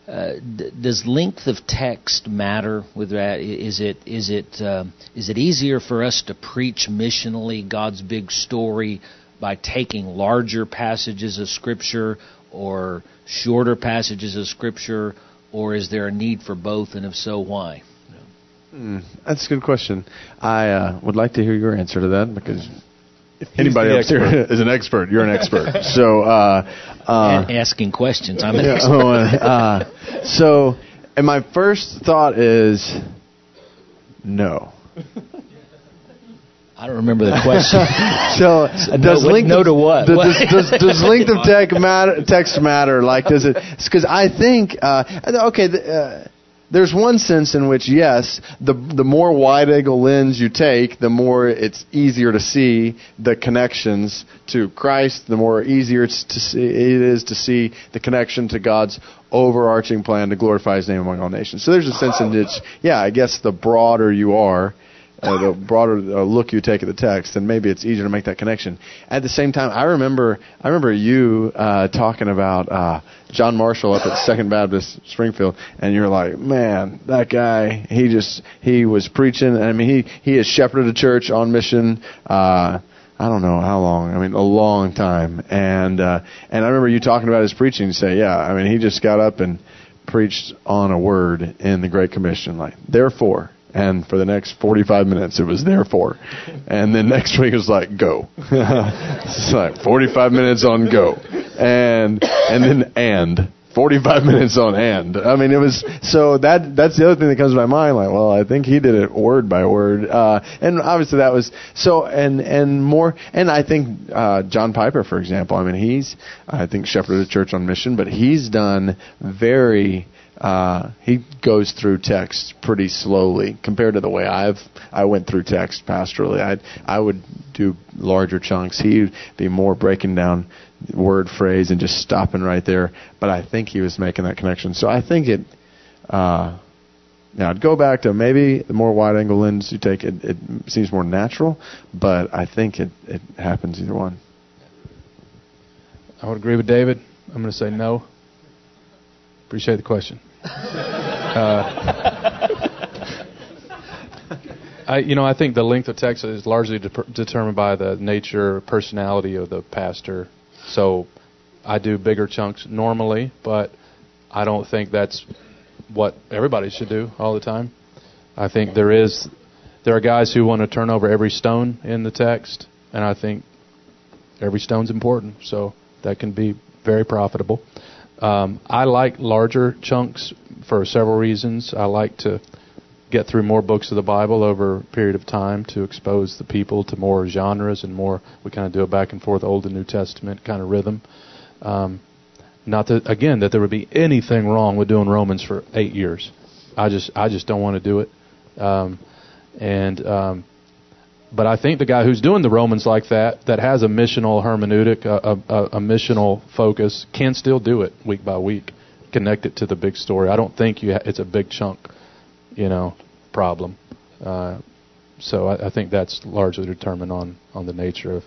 S1: Uh, d- does length of text matter with that? Is it is it uh, is it easier for us to preach missionally God's big story by taking larger passages of Scripture or shorter passages of Scripture, or is there a need for both, and if so, why?
S2: Mm, that's a good question. I uh, would like to hear your answer to that because anybody else here [LAUGHS] is an expert. You're an expert. [LAUGHS] so uh,
S1: uh, asking questions. I'm an yeah, expert.
S2: Oh, uh, so, and my first thought is no.
S1: I don't remember the question. [LAUGHS]
S2: so, so does
S1: no,
S2: length
S1: no to what?
S2: Does, does, does length of text matter? Text matter? Like, does it? Because I think uh, okay. The, uh, there's one sense in which, yes, the the more wide angle lens you take, the more it's easier to see the connections to Christ. The more easier it's to see, it is to see the connection to God's overarching plan to glorify His name among all nations. So there's a sense in which, yeah, I guess the broader you are, uh, the broader uh, look you take at the text, then maybe it's easier to make that connection. At the same time, I remember I remember you uh, talking about uh, John Marshall up at Second Baptist Springfield, and you're like, man, that guy, he just he was preaching. I mean, he he has shepherded a church on mission. Uh, I don't know how long. I mean, a long time. And uh, and I remember you talking about his preaching. and say, yeah, I mean, he just got up and preached on a word in the Great Commission, like, therefore and for the next 45 minutes, it was therefore. And then next week it was like, go. [LAUGHS] it's like 45 minutes on go. And, and then and. 45 minutes on and. I mean, it was, so that, that's the other thing that comes to my mind, like, well, I think he did it word by word. Uh, and obviously that was, so, and, and more, and I think, uh, John Piper, for example, I mean, he's, I think, shepherded a church on mission, but he's done very, uh, he goes through text pretty slowly compared to the way I've I went through text pastorally. I I would do larger chunks. He'd be more breaking down word phrase and just stopping right there. But I think he was making that connection. So I think it. Uh, now I'd go back to maybe the more wide angle lens you take. It, it seems more natural, but I think it it happens either one.
S3: I would agree with David. I'm going to say no. Appreciate the question. Uh, [LAUGHS] I, you know, I think the length of text is largely de- determined by the nature, personality of the pastor. So, I do bigger chunks normally, but I don't think that's what everybody should do all the time. I think there is there are guys who want to turn over every stone in the text, and I think every stone's important, so that can be very profitable. Um, I like larger chunks for several reasons. I like to get through more books of the Bible over a period of time to expose the people to more genres and more. We kind of do a back and forth Old and New Testament kind of rhythm. Um, not that again that there would be anything wrong with doing Romans for eight years. I just I just don't want to do it. Um, and um, but I think the guy who's doing the Romans like that, that has a missional hermeneutic, a, a, a missional focus, can still do it week by week, connect it to the big story. I don't think you ha- it's a big chunk, you know, problem. Uh, so I, I think that's largely determined on on the nature of.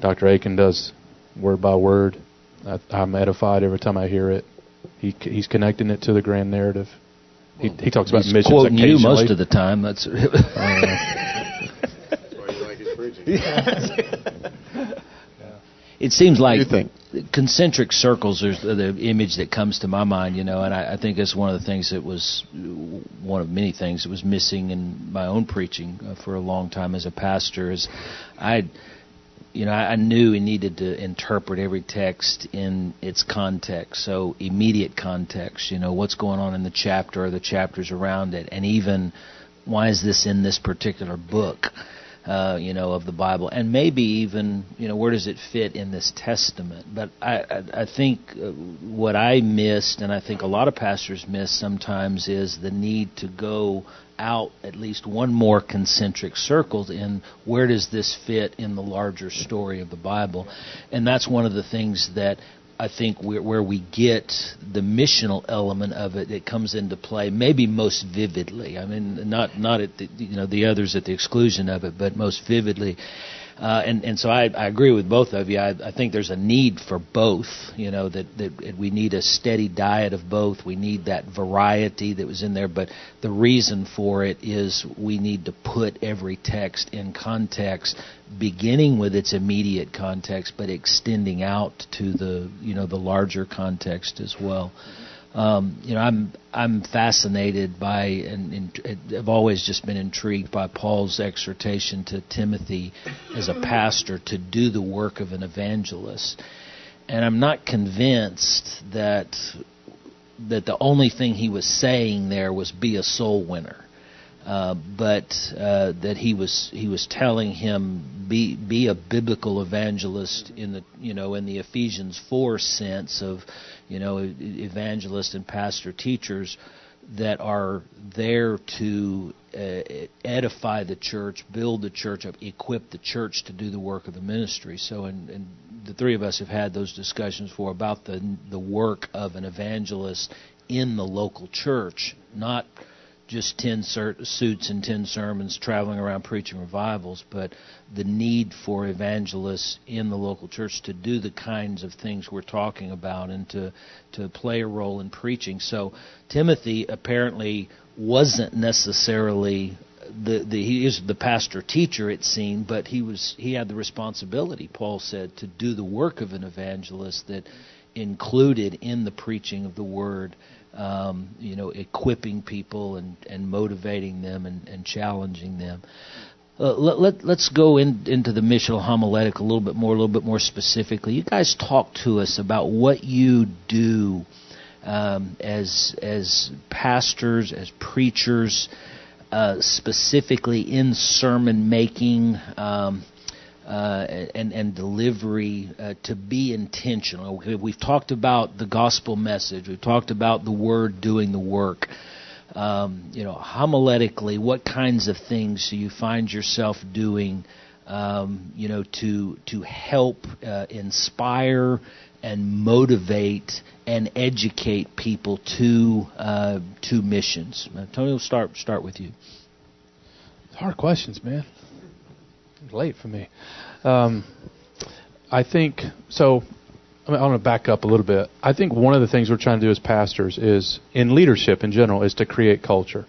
S3: Dr. Akin does word by word. I, I'm edified every time I hear it. He he's connecting it to the grand narrative. He, he talks about
S1: He's
S3: missions
S1: quoting you most of the time. That's [LAUGHS] it seems like
S2: think?
S1: concentric circles is the image that comes to my mind, you know, and I, I think that's one of the things that was one of many things that was missing in my own preaching uh, for a long time as a pastor. Is I, you know, I, I knew we needed to interpret every text in its context, so immediate context, you know, what's going on in the chapter or the chapters around it, and even why is this in this particular book uh, you know, of the Bible, and maybe even, you know, where does it fit in this testament? But I, I, I think uh, what I missed, and I think a lot of pastors miss sometimes, is the need to go out at least one more concentric circle in where does this fit in the larger story of the Bible, and that's one of the things that I think where, where we get the missional element of it that comes into play maybe most vividly. I mean, not not at the, you know the others at the exclusion of it, but most vividly. Uh, and and so I, I agree with both of you. I, I think there's a need for both. You know that that we need a steady diet of both. We need that variety that was in there, but the reason for it is we need to put every text in context, beginning with its immediate context, but extending out to the you know the larger context as well. Um, you know, I'm I'm fascinated by and, and I've always just been intrigued by Paul's exhortation to Timothy as a pastor to do the work of an evangelist, and I'm not convinced that that the only thing he was saying there was be a soul winner. Uh, but uh, that he was he was telling him be be a biblical evangelist in the you know in the Ephesians four sense of you know evangelist and pastor teachers that are there to uh, edify the church, build the church up, equip the church to do the work of the ministry. So, and, and the three of us have had those discussions for about the the work of an evangelist in the local church, not just 10 suits and 10 sermons traveling around preaching revivals, but the need for evangelists in the local church to do the kinds of things we're talking about and to, to play a role in preaching. So Timothy apparently wasn't necessarily the, the he is the pastor teacher it seemed, but he was he had the responsibility, Paul said, to do the work of an evangelist that included in the preaching of the word um, you know, equipping people and, and motivating them and, and challenging them. Uh, let, let, us go in, into the missional homiletic a little bit more, a little bit more specifically. You guys talk to us about what you do um, as as pastors, as preachers, uh, specifically in sermon making. Um, uh, and, and delivery uh, to be intentional. We've talked about the gospel message. We've talked about the word doing the work. Um, you know, homiletically, what kinds of things do you find yourself doing? Um, you know, to to help uh, inspire and motivate and educate people to uh, to missions. Tony, we'll start start with you.
S3: Hard questions, man late for me. Um, I think so. I, mean, I want to back up a little bit. I think one of the things we're trying to do as pastors is, in leadership in general, is to create culture.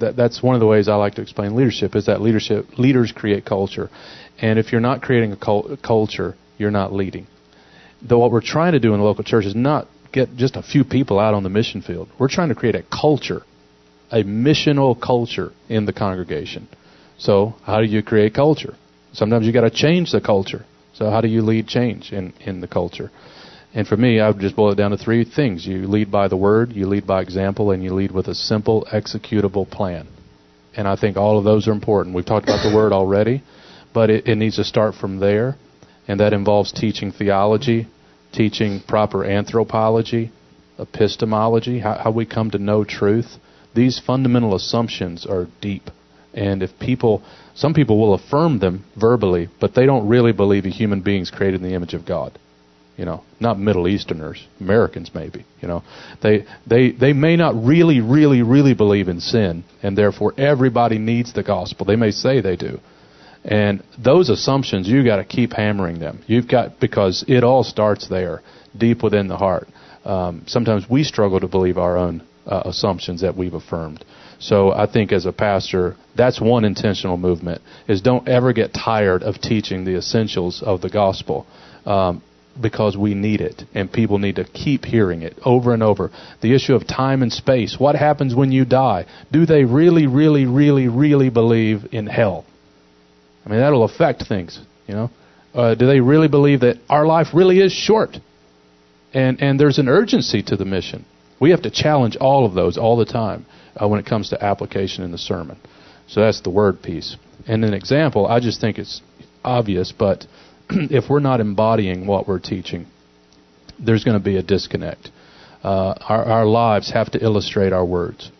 S3: That, that's one of the ways I like to explain leadership is that leadership leaders create culture, and if you're not creating a, cult, culture, you're not leading. Though what we're trying to do in the local church is not get just a few people out on the mission field. We're trying to create a culture, a missional culture in the congregation. So how do you create culture? Sometimes you got to change the culture. So how do you lead change in in the culture? And for me, I would just boil it down to three things. You lead by the word, you lead by example, and you lead with a simple executable plan. And I think all of those are important. We've talked about the word already, but it, it needs to start from there. And that involves teaching theology, teaching proper anthropology, epistemology, how, how we come to know truth. These fundamental assumptions are deep. And if people, some people will affirm them verbally, but they don't really believe a human being is created in the image of God. You know not middle easterners americans maybe you know. They they they may not really really really believe in sin and therefore everybody needs the gospel. They may say they do. And those assumptions you've got to keep hammering them. You've got because it all starts there deep within the heart. Um, sometimes we struggle to believe our own uh, assumptions that we've affirmed so I think as a pastor, that's one intentional movement: is don't ever get tired of teaching the essentials of the gospel. Um, because we need it and people need to keep hearing it over and over. The issue of time and space. What happens when you die? Do they really, really, really, really believe in hell? I mean, that'll affect things, you know. Uh, do they really believe that our life really is short? And and there's an urgency to the mission. We have to challenge all of those all the time uh, when it comes to application in the sermon. So that's the word piece. And an example, I just think it's obvious, but [CLEARS THROAT] if we're not embodying what we're teaching, there's going to be a disconnect. Uh, our, our lives have to illustrate our words.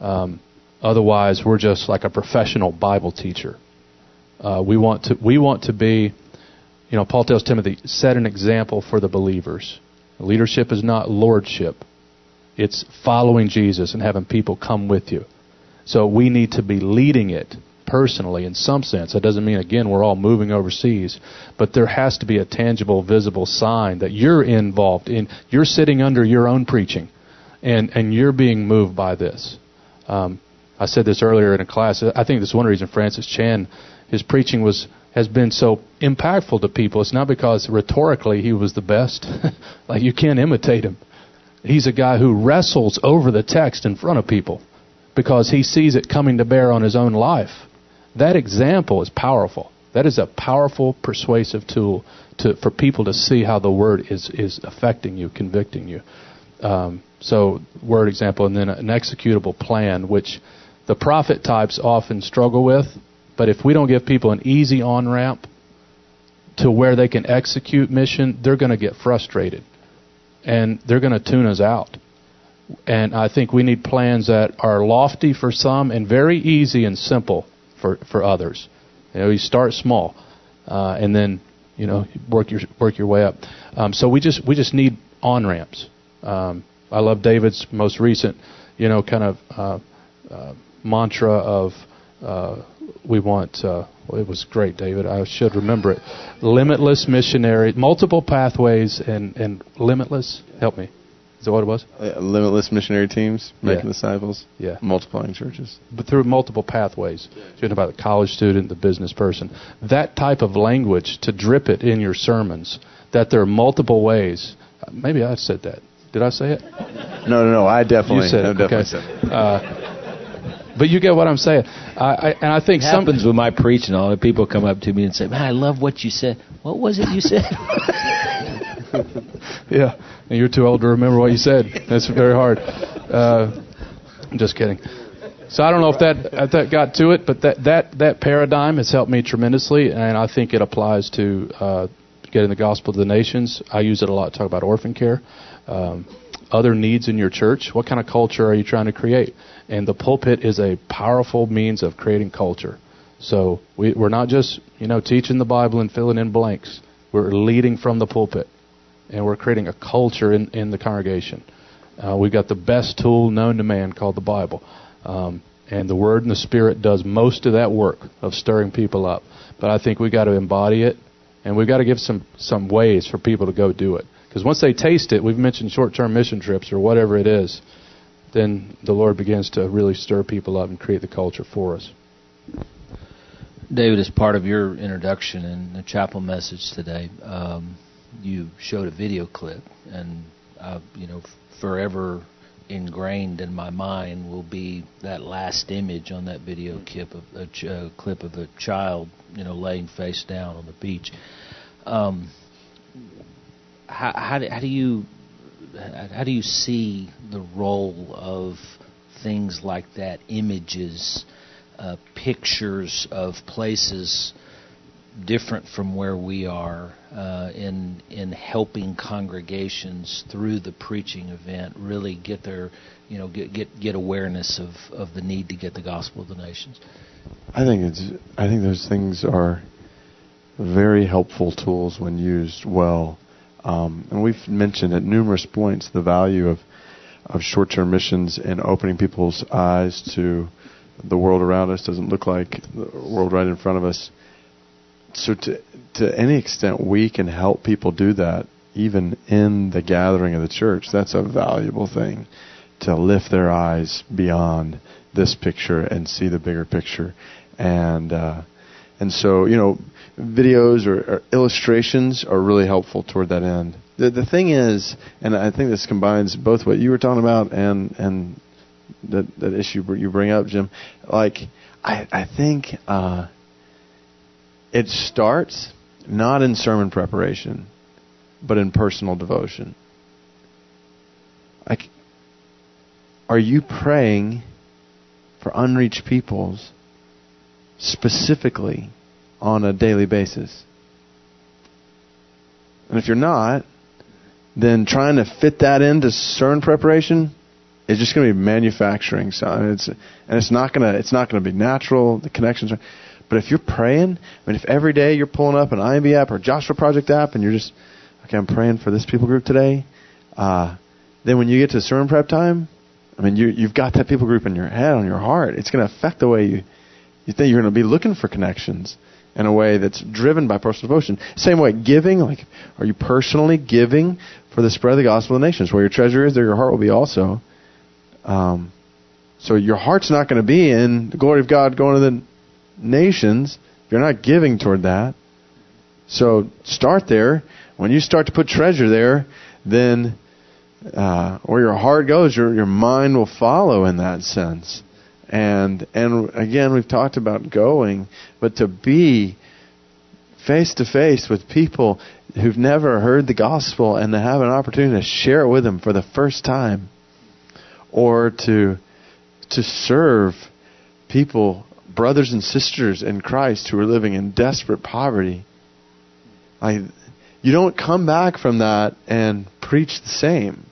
S3: Um, otherwise, we're just like a professional Bible teacher. Uh, we want to we want to be, you know, Paul tells Timothy, set an example for the believers. Leadership is not lordship; it's following Jesus and having people come with you. So we need to be leading it personally in some sense. That doesn't mean, again, we're all moving overseas, but there has to be a tangible, visible sign that you're involved in. You're sitting under your own preaching, and, and you're being moved by this. Um, I said this earlier in a class. I think this is one reason Francis Chan, his preaching was has been so impactful to people. It's not because rhetorically he was the best. [LAUGHS] like you can't imitate him. He's a guy who wrestles over the text in front of people because he sees it coming to bear on his own life. That example is powerful. That is a powerful persuasive tool to, for people to see how the word is, is affecting you, convicting you. Um, so, word example, and then an executable plan, which the prophet types often struggle with. But if we don't give people an easy on ramp to where they can execute mission, they're going to get frustrated and they're going to tune us out. And I think we need plans that are lofty for some and very easy and simple for for others. You know, you start small, uh, and then you know work your work your way up. Um, so we just we just need on ramps. Um, I love David's most recent, you know, kind of uh, uh, mantra of uh, we want. Well, it was great, David. I should remember it. Limitless missionary, multiple pathways, and and limitless. Help me. Is that what it was?
S2: Uh, limitless missionary teams, making
S3: yeah.
S2: disciples,
S3: yeah,
S2: multiplying churches,
S3: but through multiple pathways. So you about the college student, the business person. That type of language to drip it in your sermons. That there are multiple ways. Maybe I said that. Did I say it?
S2: No, no, no. I definitely,
S3: you said it.
S2: definitely
S3: okay.
S2: said it.
S3: Uh, but you get what I'm saying. I, I, and I think
S1: it happens with my preaching. All the people come up to me and say, "Man, I love what you said. What was it you said?" [LAUGHS]
S3: yeah, and you're too old to remember what you said. That's very hard. Uh, I'm just kidding. So I don't know if that if that got to it, but that that that paradigm has helped me tremendously, and I think it applies to uh, getting the gospel to the nations. I use it a lot to talk about orphan care, um, other needs in your church. What kind of culture are you trying to create? And the pulpit is a powerful means of creating culture. So we, we're not just you know teaching the Bible and filling in blanks. We're leading from the pulpit and we're creating a culture in, in the congregation. Uh, we've got the best tool known to man called the Bible. Um, and the Word and the Spirit does most of that work of stirring people up. But I think we've got to embody it, and we've got to give some, some ways for people to go do it. Because once they taste it, we've mentioned short term mission trips or whatever it is. Then the Lord begins to really stir people up and create the culture for us.
S1: David, as part of your introduction and the chapel message today, um, you showed a video clip, and uh, you know, forever ingrained in my mind will be that last image on that video clip of a ch- uh, clip of a child, you know, laying face down on the beach. Um, how, how, do, how do you how do you see the role of things like that, images, uh, pictures of places different from where we are uh, in in helping congregations through the preaching event really get their you know get get get awareness of of the need to get the gospel to the nations.
S2: I think it's I think those things are very helpful tools when used well. Um, and we've mentioned at numerous points the value of of short-term missions and opening people's eyes to the world around us. Doesn't look like the world right in front of us. So to to any extent we can help people do that even in the gathering of the church. That's a valuable thing to lift their eyes beyond this picture and see the bigger picture. And uh, and so you know videos or, or, illustrations are really helpful toward that end the the thing is and I think this combines both what you were talking about and and that that issue you bring up Jim like I I think uh, it starts not in sermon preparation, but in personal devotion. Like, are you praying for unreached peoples specifically on a daily basis? And if you're not, then trying to fit that into sermon preparation is just going to be manufacturing. So it's and it's not going to it's not going to be natural. The connections are. But if you're praying, I mean, if every day you're pulling up an IMB app or Joshua Project app and you're just, okay, I'm praying for this people group today, uh, then when you get to sermon prep time, I mean, you, you've got that people group in your head, on your heart. It's going to affect the way you, you think you're going to be looking for connections in a way that's driven by personal devotion. Same way, giving, like, are you personally giving for the spread of the gospel of the nations? Where your treasure is, there your heart will be also. Um, so your heart's not going to be in the glory of God going to the nations, if you're not giving toward that. So start there. When you start to put treasure there, then uh, where your heart goes, your your mind will follow in that sense. And and again, we've talked about going, but to be face to face with people who've never heard the gospel and to have an opportunity to share it with them for the first time, or to to serve people brothers and sisters in Christ who are living in desperate poverty. I, you don't come back from that and preach the same.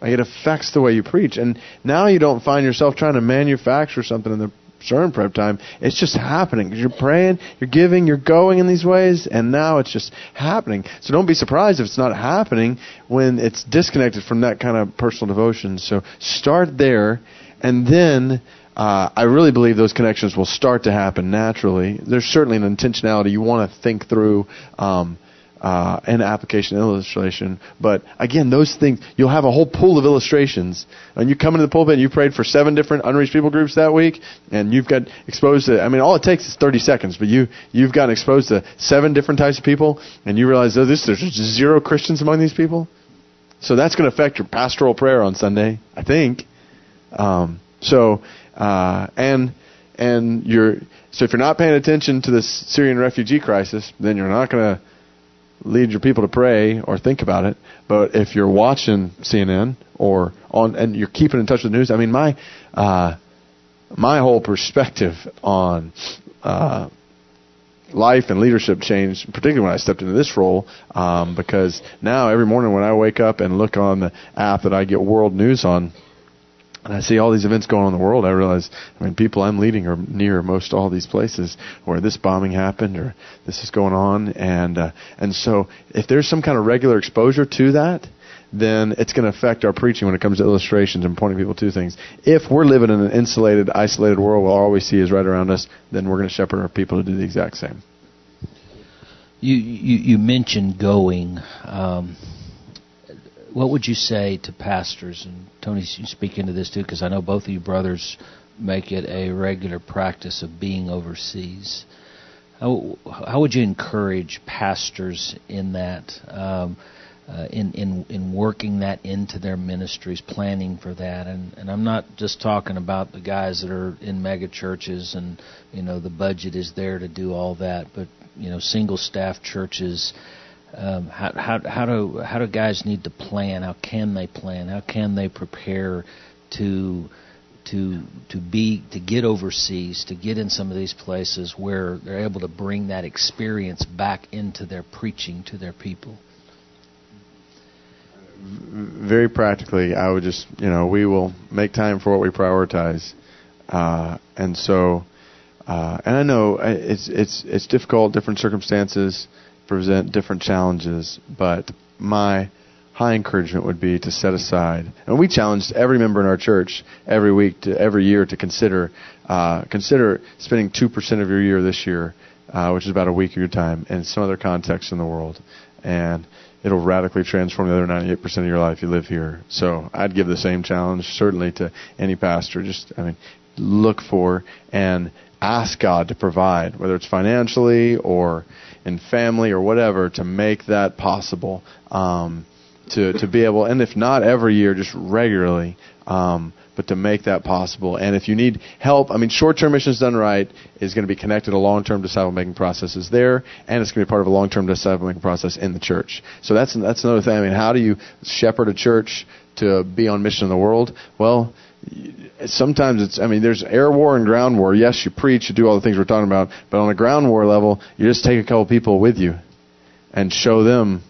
S2: Like it affects the way you preach. And now you don't find yourself trying to manufacture something in the sermon prep time. It's just happening. You're praying, you're giving, you're going in these ways, and now it's just happening. So don't be surprised if it's not happening when it's disconnected from that kind of personal devotion. So start there, and then uh, I really believe those connections will start to happen naturally. There's certainly an intentionality you want to think through um, uh, an application illustration, but again, those things you'll have a whole pool of illustrations. And you come into the pulpit and you prayed for seven different unreached people groups that week, and you've got exposed to. I mean, all it takes is 30 seconds, but you you've gotten exposed to seven different types of people, and you realize oh, this there's zero Christians among these people. So that's going to affect your pastoral prayer on Sunday, I think. Um, so uh, and and you're so if you're not paying attention to this Syrian refugee crisis, then you're not going to lead your people to pray or think about it. But if you're watching CNN or on and you're keeping in touch with the news, I mean my uh, my whole perspective on uh, life and leadership changed, particularly when I stepped into this role, um, because now every morning when I wake up and look on the app that I get world news on, and I see all these events going on in the world, I realize, I mean, people I'm leading are near most all these places where this bombing happened or this is going on, and uh, and so if there's some kind of regular exposure to that, then it's going to affect our preaching when it comes to illustrations and pointing people to things. If we're living in an insulated, isolated world where all we see is right around us, then we're going to shepherd our people to do the exact same.
S1: You you, you mentioned going. Um, what would you say to pastors? And Tony, speak into this too, because I know both of you brothers make it a regular practice of being overseas. How, how would you encourage pastors in that, um, uh, in, in, in working that into their ministries, planning for that? And, and I'm not just talking about the guys that are in mega churches and, you know, the budget is there to do all that, but, you know, single staff churches, um, how, how, how do how do guys need to plan? How can they plan? How can they prepare to to to be to get overseas, to get in some of these places where they're able to bring that experience back into their preaching to their people?
S2: Very practically, I would just you know we will make time for what we prioritize, uh, and so. Uh, and I know it's it's it's difficult, different circumstances present different challenges, but my high encouragement would be to set aside. And we challenged every member in our church every week to every year to consider uh, consider spending two percent of your year this year, uh, which is about a week of your time, in some other context in the world, and it'll radically transform the other 98% of your life you live here. So I'd give the same challenge certainly to any pastor. Just I mean, look for and ask God to provide, whether it's financially or in family or whatever, to make that possible. Um, to to be able, and if not every year, just regularly. Um, but to make that possible, and if you need help, I mean, short-term missions done right is going to be connected to long-term disciple-making processes there, and it's going to be part of a long-term disciple-making process in the church. So that's that's another thing. I mean, how do you shepherd a church to be on mission in the world? Well, sometimes it's, I mean, there's air war and ground war. Yes, you preach, you do all the things we're talking about, but on a ground war level, you just take a couple people with you and show them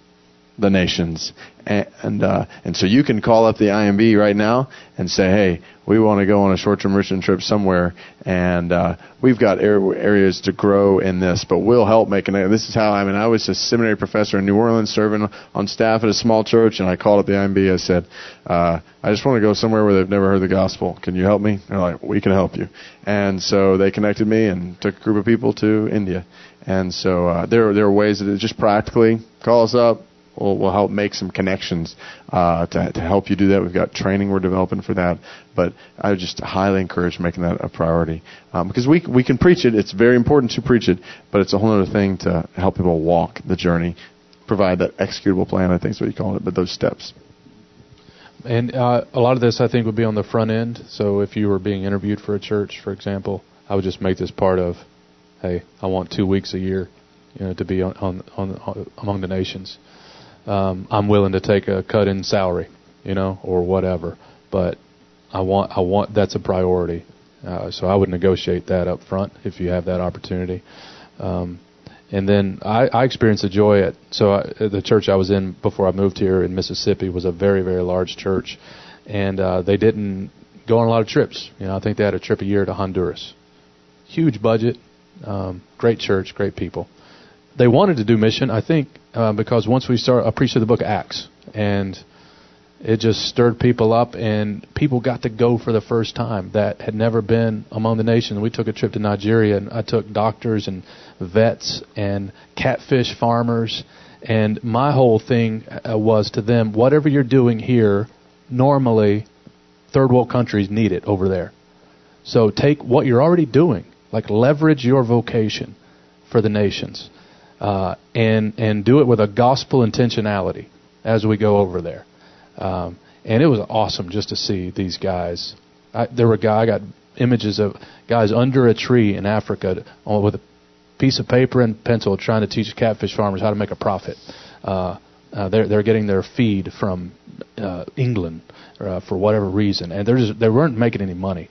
S2: the nations. And and, uh, and so you can call up the IMB right now and say, hey, we want to go on a short-term mission trip somewhere, and uh, we've got areas to grow in this, but we'll help make it. This is how I mean. I was a seminary professor in New Orleans, serving on staff at a small church, and I called up the IMB. I said, uh, I just want to go somewhere where they've never heard the gospel. Can you help me? They're like, we can help you. And so they connected me and took a group of people to India. And so uh, there there are ways that it just practically call us up, We'll, we'll help make some connections uh, to, to help you do that. We've got training we're developing for that. But I just highly encourage making that a priority um, because we we can preach it. It's very important to preach it, but it's a whole other thing to help people walk the journey, provide that executable plan. I think is what you call it, but those steps.
S3: And uh, a lot of this, I think, would be on the front end. So if you were being interviewed for a church, for example, I would just make this part of, hey, I want two weeks a year, you know, to be on, on, on among the nations um, I'm willing to take a cut in salary, you know, or whatever. But I want I want that's a priority. Uh, so I would negotiate that up front if you have that opportunity. Um, and then I, I experienced the joy at so I, the church I was in before I moved here in Mississippi was a very very large church, and uh, they didn't go on a lot of trips. You know, I think they had a trip a year to Honduras. Huge budget, um, great church, great people they wanted to do mission, I think, uh, because once we start, I preached the book of Acts, and it just stirred people up, and people got to go for the first time that had never been among the nations. We took a trip to Nigeria, and I took doctors and vets and catfish farmers, and my whole thing uh, was to them, whatever you're doing here, normally, third world countries need it over there. So take what you're already doing, like leverage your vocation for the nations uh, and and do it with a gospel intentionality as we go over there. Um, and it was awesome just to see these guys. I, there were guy I got images of guys under a tree in Africa with a piece of paper and pencil trying to teach catfish farmers how to make a profit. Uh, uh, they're they're getting their feed from uh, England uh, for whatever reason, and they're just, they weren't making any money.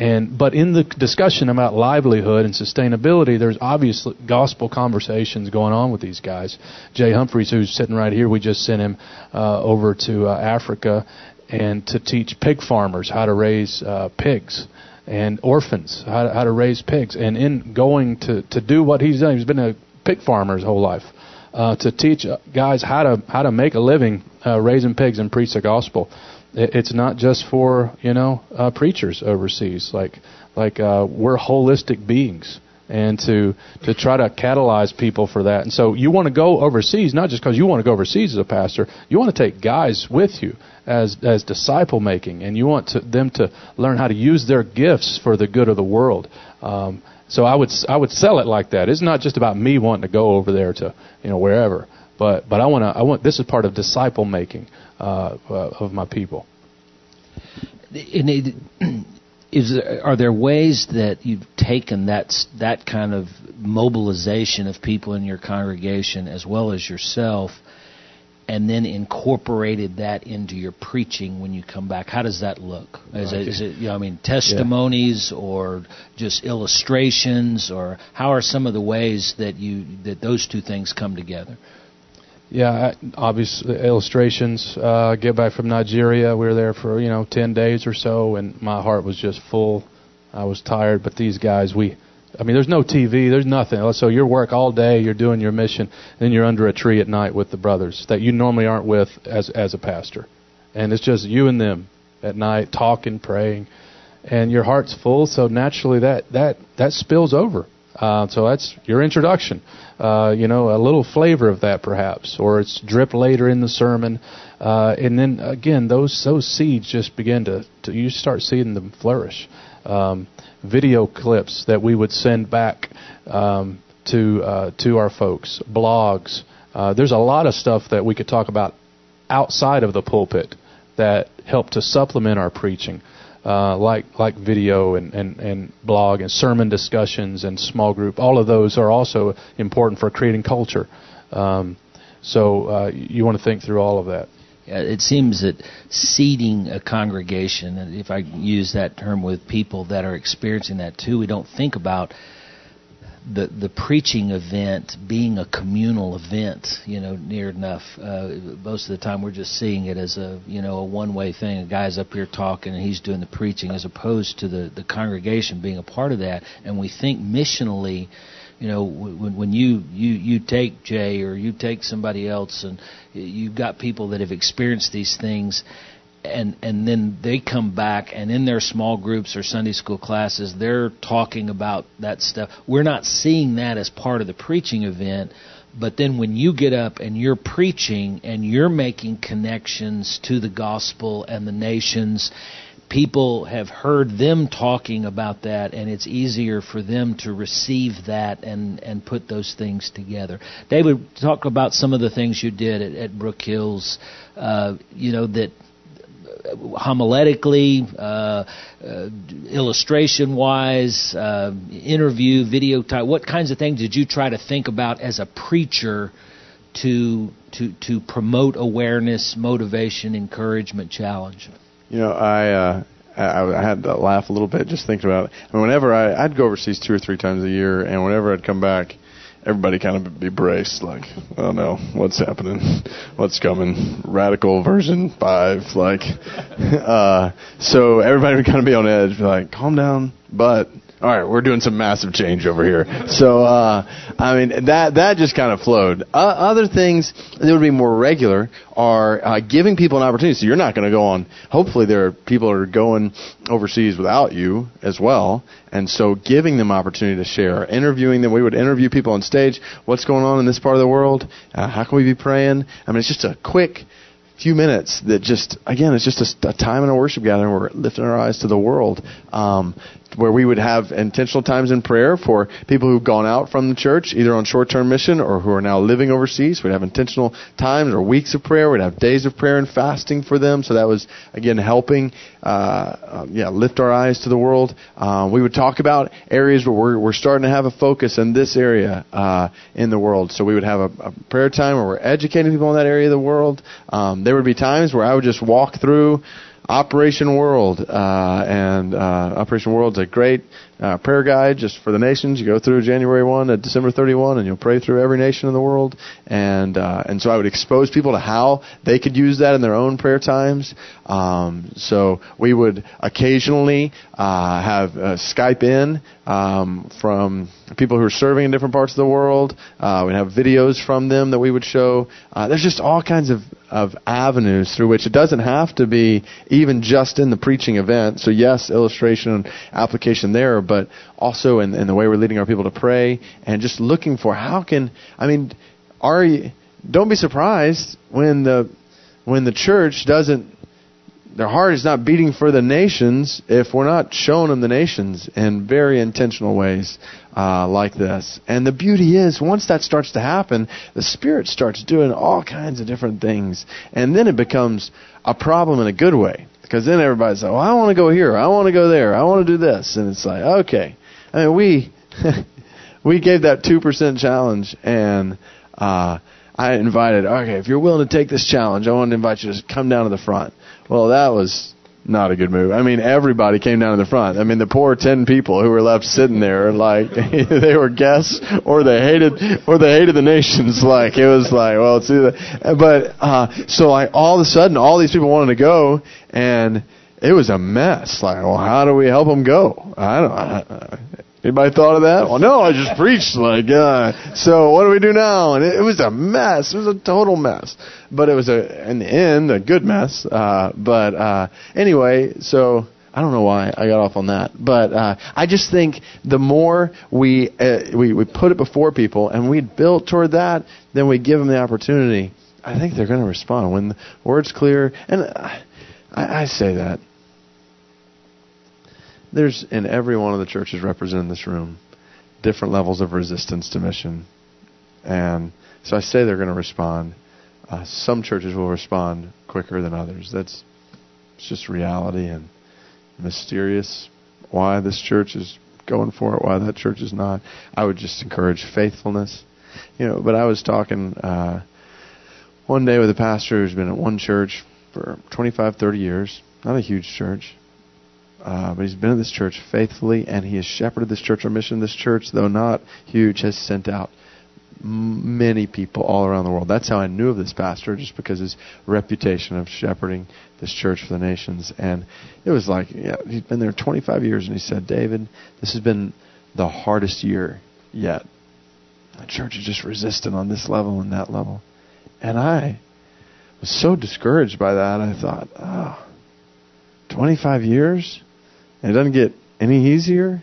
S3: And but in the discussion about livelihood and sustainability, there's obviously gospel conversations going on with these guys. Jay Humphreys, who's sitting right here, we just sent him uh, over to uh, Africa and to teach pig farmers how to raise uh, pigs and orphans how to, how to raise pigs. And in going to to do what he's done, he's been a pig farmer his whole life. Uh, to teach guys how to how to make a living uh, raising pigs and preach the gospel it's not just for you know uh, preachers overseas. Like like uh, we're holistic beings. and to to try to catalyze people for that. And so you want to go overseas, not just because you want to go overseas as a pastor. You want to take guys with you as as disciple making, and you want to, them to learn how to use their gifts for the good of the world. Um, so I would I would sell it like that. It's not just about me wanting to go over there to you know wherever, but but I want to I want this is part of disciple making uh, uh, of my people.
S1: Is there, are there ways that you've taken that that kind of mobilization of people in your congregation as well as yourself, and then incorporated that into your preaching when you come back? How does that look? Is, it, is it you know, I mean testimonies yeah. or just illustrations, or how are some of the ways that you that those two things come together?
S3: Yeah, obvious illustrations. Uh, get back from Nigeria. We were there for you know ten days or so, and my heart was just full. I was tired, but these guys, we, I mean, there's no TV, there's nothing. So you work all day, you're doing your mission, then you're under a tree at night with the brothers that you normally aren't with as as a pastor, and it's just you and them at night talking, praying, and your heart's full. So naturally, that that that spills over. Uh, so that's your introduction. Uh, you know, a little flavor of that perhaps, or it's dripped later in the sermon. Uh, and then again, those those seeds just begin to, to you start seeing them flourish. Um, video clips that we would send back um, to uh, to our folks, blogs. Uh, there's a lot of stuff that we could talk about outside of the pulpit that help to supplement our preaching uh, like like video and, and, and blog and sermon discussions and small group. All of those are also important for creating culture. Um, so uh, you want to think through all of that.
S1: Yeah, it seems that seeding a congregation, if I use that term with people that are experiencing that too, we don't think about the the preaching event being a communal event, you know, near enough. Uh, most of the time, we're just seeing it as a you know a one way thing. A guy's up here talking and he's doing the preaching, as opposed to the the congregation being a part of that. And we think missionally. You know, when when you you you take Jay or you take somebody else, and you've got people that have experienced these things, and and then they come back and in their small groups or Sunday school classes they're talking about that stuff. We're not seeing that as part of the preaching event, but then when you get up and you're preaching and you're making connections to the gospel and the nations, people have heard them talking about that and it's easier for them to receive that and and put those things together. David, talk about some of the things you did at, at Brook Hills, uh, you know that homiletically, uh, uh, illustration wise, uh, interview, video type? What kinds of things did you try to think about as a preacher to to to promote awareness, motivation, encouragement, challenge?
S2: You know, I. Uh, I, I had to laugh a little bit just thinking about it. I mean, whenever I, I'd go overseas two or three times a year, and whenever I'd come back, everybody kind of be braced, like, oh no, what's happening? What's coming? Radical version five, like, [LAUGHS] uh, so everybody would kind of be on edge, be like, calm down, but all right, we're doing some massive change over here. So, uh, I mean, that that just kind of flowed. Uh, other things that would be more regular are uh, giving people an opportunity. So you're not going to go on. Hopefully, there are people that are going overseas without you as well, and so giving them opportunity to share, interviewing them. We would interview people on stage. What's going on in this part of the world? Uh, how can we be praying? I mean, it's just a quick few minutes that just again it's just a, a, time in a worship gathering where we're lifting our eyes to the world um, where we would have intentional times in prayer for people who've gone out from the church, either on short-term mission or who are now living overseas. We'd have intentional times or weeks of prayer. We'd have days of prayer and fasting for them. So that was again helping, uh, uh, yeah, lift our eyes to the world. Uh, we would talk about areas where we're, we're starting to have a focus in this area uh, in the world. So we would have a, a, prayer time where we're educating people in that area of the world. Um, there would be times where I would just walk through Operation World, uh, and uh, Operation World's a great uh, prayer guide just for the nations. You go through January 1 to December 31, and you'll pray through every nation in the world. And uh, and so I would expose people to how they could use that in their own prayer times. Um, so we would occasionally uh, have uh, Skype in um, from people who are serving in different parts of the world. Uh, we have videos from them that we would show. Uh, there's just all kinds of, of avenues through which it doesn't have to be even just in the preaching event. So yes, illustration and application there, but also in, in the way we're leading our people to pray and just looking for how can, I mean, are you, don't be surprised when the, when the church doesn't their heart is not beating for the nations if we're not showing them the nations in very intentional ways uh, like this. And the beauty is, once that starts to happen, the Spirit starts doing all kinds of different things. And then it becomes a problem in a good way. Because then everybody's like, well, I want to go here. I want to go there. I want to do this. And it's like, okay. I mean, we, [LAUGHS] we gave that 2% challenge and, uh, I invited, okay, if you're willing to take this challenge, I want to invite you to come down to the front. Well, that was not a good move. I mean, everybody came down to the front. I mean, the poor ten people who were left sitting there, like [LAUGHS] they were guests, or they hated, or they hated the nations. [LAUGHS] Like it was like, well, it's either. But uh, so like all of a sudden, all these people wanted to go, and it was a mess. Like, well, how do we help them go? I don't. I, Anybody thought of that? Well, no, I just preached like, uh, so what do we do now? And it, it was a mess. It was a total mess. But it was a, in the end, a good mess. Uh, but, uh, anyway, so, I don't know why I got off on that, but uh, I just think the more we, uh, we we put it before people and we build toward that, then we give them the opportunity. I think they're going to respond when the word's clear. And I, I say that there's in every one of the churches represented in this room different levels of resistance to mission. And so I say they're going to respond. Uh, some churches will respond quicker than others. That's it's just reality and mysterious. Why this church is going for it, why that church is not. I would just encourage faithfulness. You know, but I was talking uh, one day with a pastor who's been at one church for 25, 30 years, not a huge church, uh, but he's been in this church faithfully, and he has shepherded this church. Our mission, this church, though not huge, has sent out many people all around the world. That's how I knew of this pastor, just because his reputation of shepherding this church for the nations. And it was like, yeah, he'd been there 25 years, and he said, David, this has been the hardest year yet. The church is just resistant on this level and that level. And I was so discouraged by that, I thought, oh, 25 years? And it doesn't get any easier.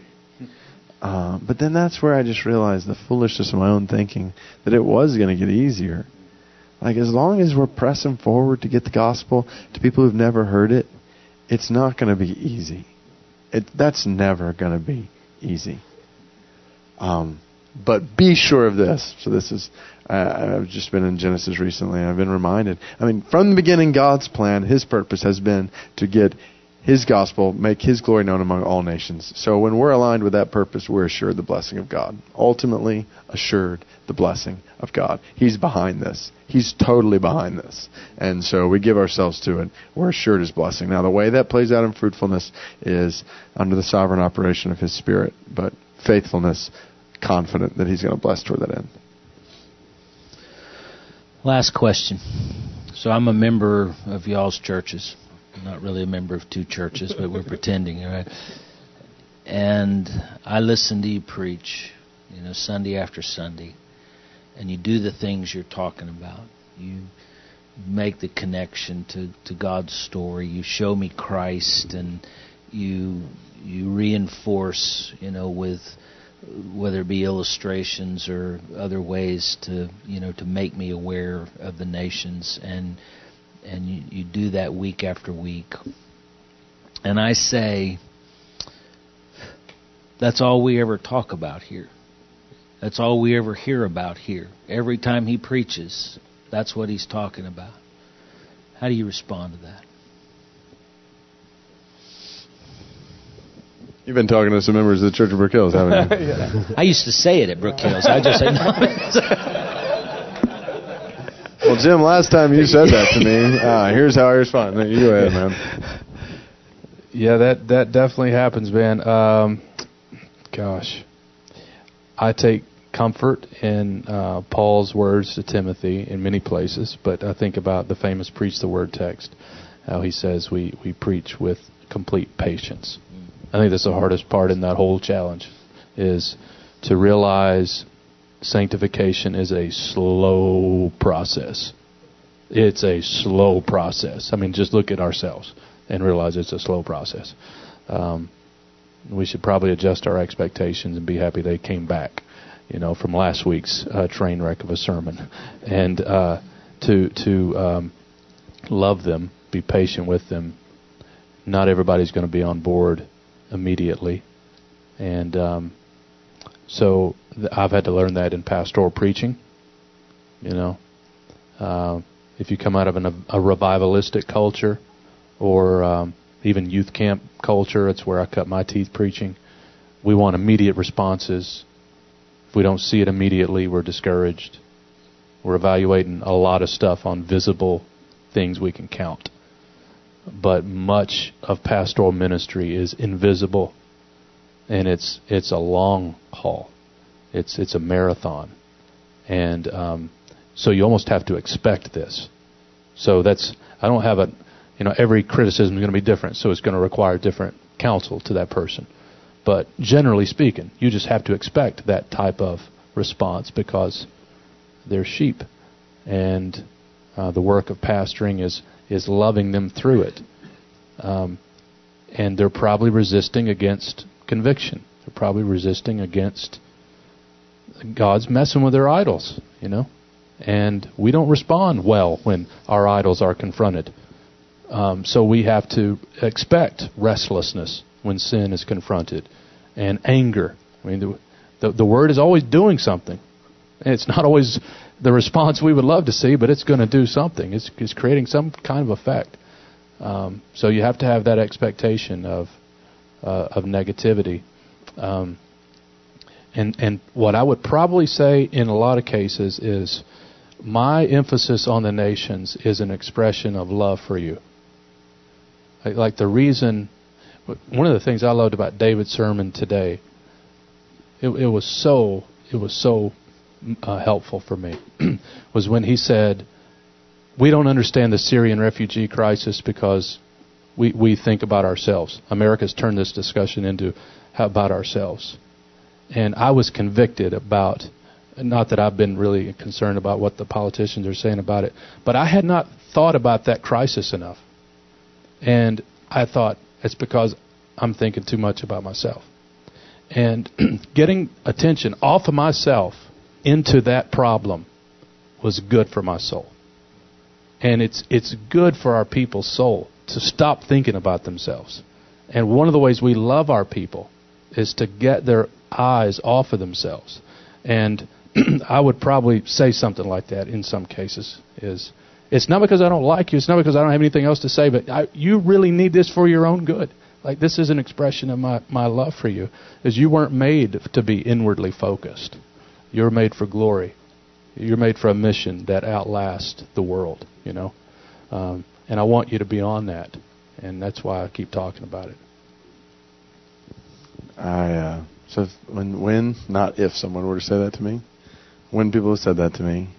S2: Uh, but then that's where I just realized the foolishness of my own thinking that it was going to get easier. Like, as long as we're pressing forward to get the gospel to people who've never heard it, it's not going to be easy. It, that's never going to be easy. Um, but be sure of this. So this is, uh, I've just been in Genesis recently, and I've been reminded. I mean, from the beginning, God's plan, His purpose has been to get his gospel, make his glory known among all nations. So when we're aligned with that purpose, we're assured the blessing of God. Ultimately, assured the blessing of God. He's behind this. He's totally behind this. And so we give ourselves to it. We're assured his blessing. Now, the way that plays out in fruitfulness is under the sovereign operation of his spirit, but faithfulness, confident that he's going to bless toward that end.
S1: Last question. So I'm a member of y'all's churches. Not really a member of two churches, but we're pretending, right? And I listen to you preach, you know, Sunday after Sunday, and you do the things you're talking about. You make the connection to, to God's story. You show me Christ, and you you reinforce, you know, with whether it be illustrations or other ways to you know to make me aware of the nations and and you, you do that week after week. And I say, that's all we ever talk about here. That's all we ever hear about here. Every time he preaches, that's what he's talking about. How do you respond to that?
S2: You've been talking to some members of the Church of Brook Hills, haven't you?
S1: yeah. [LAUGHS] I used to say it at Brook Hills. I just said no. [LAUGHS] [LAUGHS]
S2: Well, Jim, last time you said that to me, uh, here's how I respond. You go ahead, man. [LAUGHS]
S3: Yeah, that that definitely happens, man. Um, gosh, I take comfort in uh, Paul's words to Timothy in many places, but I think about the famous "preach the word" text, how he says we we preach with complete patience. I think that's the hardest part in that whole challenge, is to realize sanctification is a slow process. It's a slow process. I mean, just look at ourselves and realize it's a slow process. Um, we should probably adjust our expectations and be happy they came back, you know, from last week's uh, train wreck of a sermon, and uh, to to um, love them, be patient with them. Not everybody's going to be on board immediately, and um, so th- I've had to learn that in pastoral preaching. You know, uh, if you come out of an, a revivalistic culture or um, even youth camp culture, it's where I cut my teeth preaching. We want immediate responses. If we don't see it immediately, we're discouraged. We're evaluating a lot of stuff on visible things we can count. But much of pastoral ministry is invisible and it's it's a long haul. It's it's a marathon, and um, so you almost have to expect this. So that's I don't have a you know every criticism is going to be different, so it's going to require different counsel to that person. But generally speaking, you just have to expect that type of response because they're sheep, and uh, the work of pastoring is is loving them through it. Um, and they're probably resisting against conviction. They're probably resisting against God's messing with their idols, you know. And we don't respond well when our idols are confronted. Um, so we have to expect restlessness when sin is confronted and anger. I mean, the, the, the word is always doing something. And It's not always the response we would love to see, but it's going to do something. It's, it's creating some kind of effect. Um, so you have to have that expectation of uh, of negativity. Um, and and what I would probably say in a lot of cases is my emphasis on the nations is an expression of love for you. Like, like the reason, one of the things I loved about David's sermon today, it, it was so it was so uh, helpful for me, [CLEARS THROAT] was when he said, "We don't understand the Syrian refugee crisis because we, we think about ourselves. America's turned this discussion into how about ourselves. And I was convicted about, not that I've been really concerned about what the politicians are saying about it, but I had not thought about that crisis enough. And I thought it's because I'm thinking too much about myself. And [CLEARS THROAT] getting attention off of myself into that problem was good for my soul. And it's it's good for our people's soul to stop thinking about themselves. And one of the ways we love our people is to get their eyes off of themselves. And [CLEARS THROAT] I would probably say something like that in some cases is it's not because I don't like you, it's not because I don't have anything else to say, but I, you really need this for your own good. Like this is an expression of my, my love for you, is you weren't made to be inwardly focused. You're made for glory. You're made for a mission that outlasts the world, you know. Um, and I want you to be on that. And that's why I keep talking about it.
S2: I uh, so when when not if someone were to say that to me, when people have said that to me,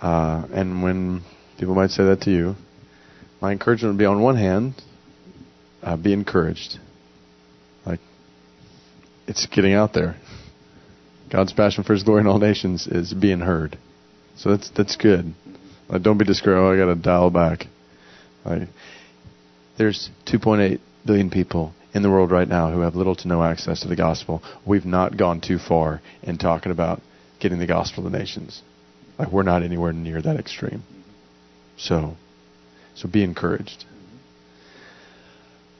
S2: uh, and when people might say that to you, my encouragement would be on one hand, uh, be encouraged. Like it's getting out there. God's passion for His glory in all nations is being heard, so that's that's good. Like, don't be discouraged. I got to dial back. Like, there's 2.8 billion people in the world right now who have little to no access to the gospel. We've not gone too far in talking about getting the gospel to nations. Like we're not anywhere near that extreme. So, so be encouraged.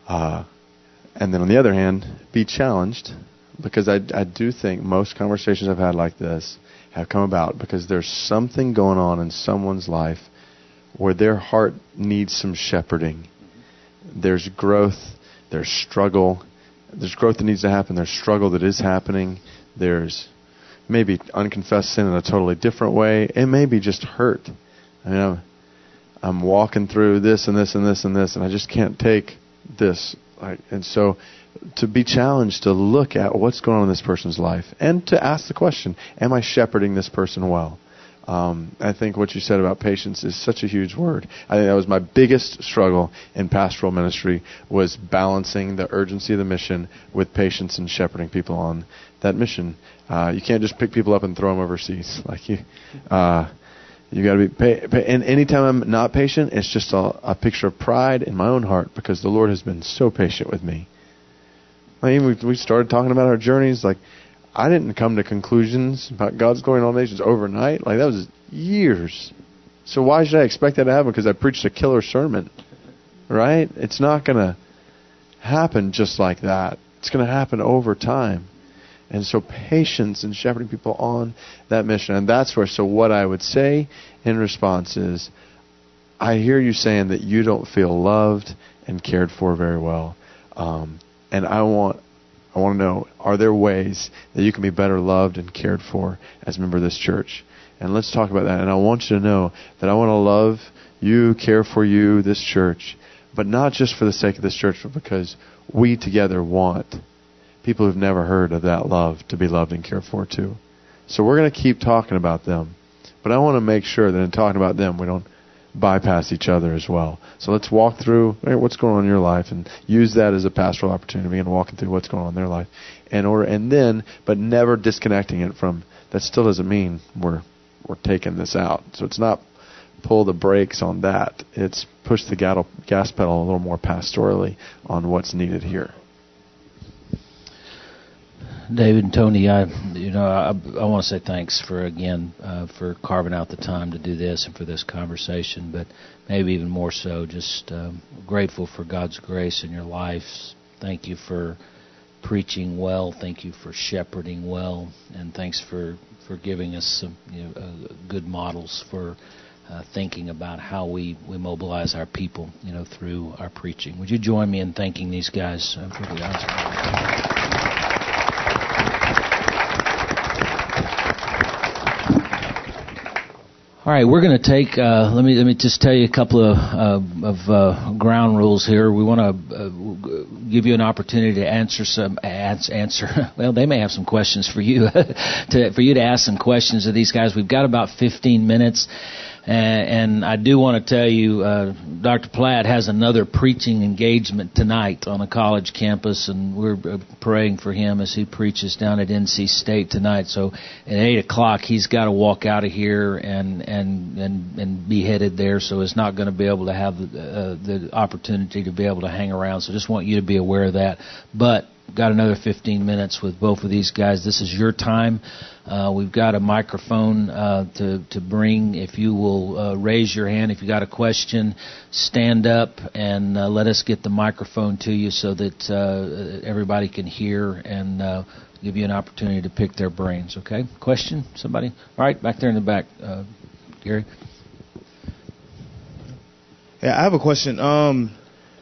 S2: Uh, and then on the other hand, be challenged because I, I do think most conversations I've had like this have come about because there's something going on in someone's life where their heart needs some shepherding. There's growth, there's struggle, there's growth that needs to happen, there's struggle that is happening, there's maybe unconfessed sin in a totally different way. It may be just hurt. I mean, I'm, I'm walking through this and this and this and this, and I just can't take this. And so to be challenged to look at what's going on in this person's life and to ask the question Am I shepherding this person well? Um, I think what you said about patience is such a huge word. I think that was my biggest struggle in pastoral ministry was balancing the urgency of the mission with patience and shepherding people on that mission. Uh, you can't just pick people up and throw them overseas. [LAUGHS] Like you, uh, you got to be. And anytime I'm not patient, it's just a, a picture of pride in my own heart because the Lord has been so patient with me. I mean, we, we started talking about our journeys. Like, I didn't come to conclusions about God's glory in all nations overnight. Like that was years. So why should I expect that to happen? Because I preached a killer sermon, right? It's not going to happen just like that. It's going to happen over time. And so patience and shepherding people on that mission. And that's where, so what I would say in response is, I hear you saying that you don't feel loved and cared for very well. Um, and I want I want to know are there ways that you can be better loved and cared for as a member of this church? And let's talk about that. And I want you to know that I want to love you, care for you, this church, but not just for the sake of this church, but because we together want people who've never heard of that love to be loved and cared for too. So we're going to keep talking about them. But I want to make sure that in talking about them, we don't bypass each other as well. So let's walk through what's going on in your life and use that as a pastoral opportunity and walking through what's going on in their life. And or and then but never disconnecting it from that still doesn't mean we're we're taking this out. So it's not pull the brakes on that. It's push the gas pedal a little more pastorally on what's needed here.
S1: David and Tony, I you know I, I want to say thanks for again uh, for carving out the time to do this and for this conversation, but maybe even more so, just um, grateful for God's grace in your lives. Thank you for preaching well. Thank you for shepherding well, and thanks for for giving us some you know, uh, good models for. Uh, thinking about how we, we mobilize our people, you know, through our preaching. Would you join me in thanking these guys uh, for the answer? All right, we're going to take. Uh, let me let me just tell you a couple of, uh, of uh, ground rules here. We want to uh, give you an opportunity to answer some answer. [LAUGHS] Well, they may have some questions for you [LAUGHS] to for you to ask some questions of these guys. We've got about 15 minutes. And, I do want to tell you, uh, Dr. Platt has another preaching engagement tonight on a college campus, and we're uh, praying for him as he preaches down at NC State tonight. So at eight o'clock, he's got to walk out of here and and and and be headed there. So it's not going to be able to have the, uh, the opportunity to be able to hang around. So just want you to be aware of that. But got another 15 minutes with both of these guys. This is your time. Uh, we've got a microphone uh, to to bring. If you will uh, raise your hand, if you got a question, stand up and uh, let us get the microphone to you so that uh, everybody can hear and uh, give you an opportunity to pick their brains. Okay? Question? Somebody? All right, back there in the back, Gary.
S4: Yeah, I have a question. Um,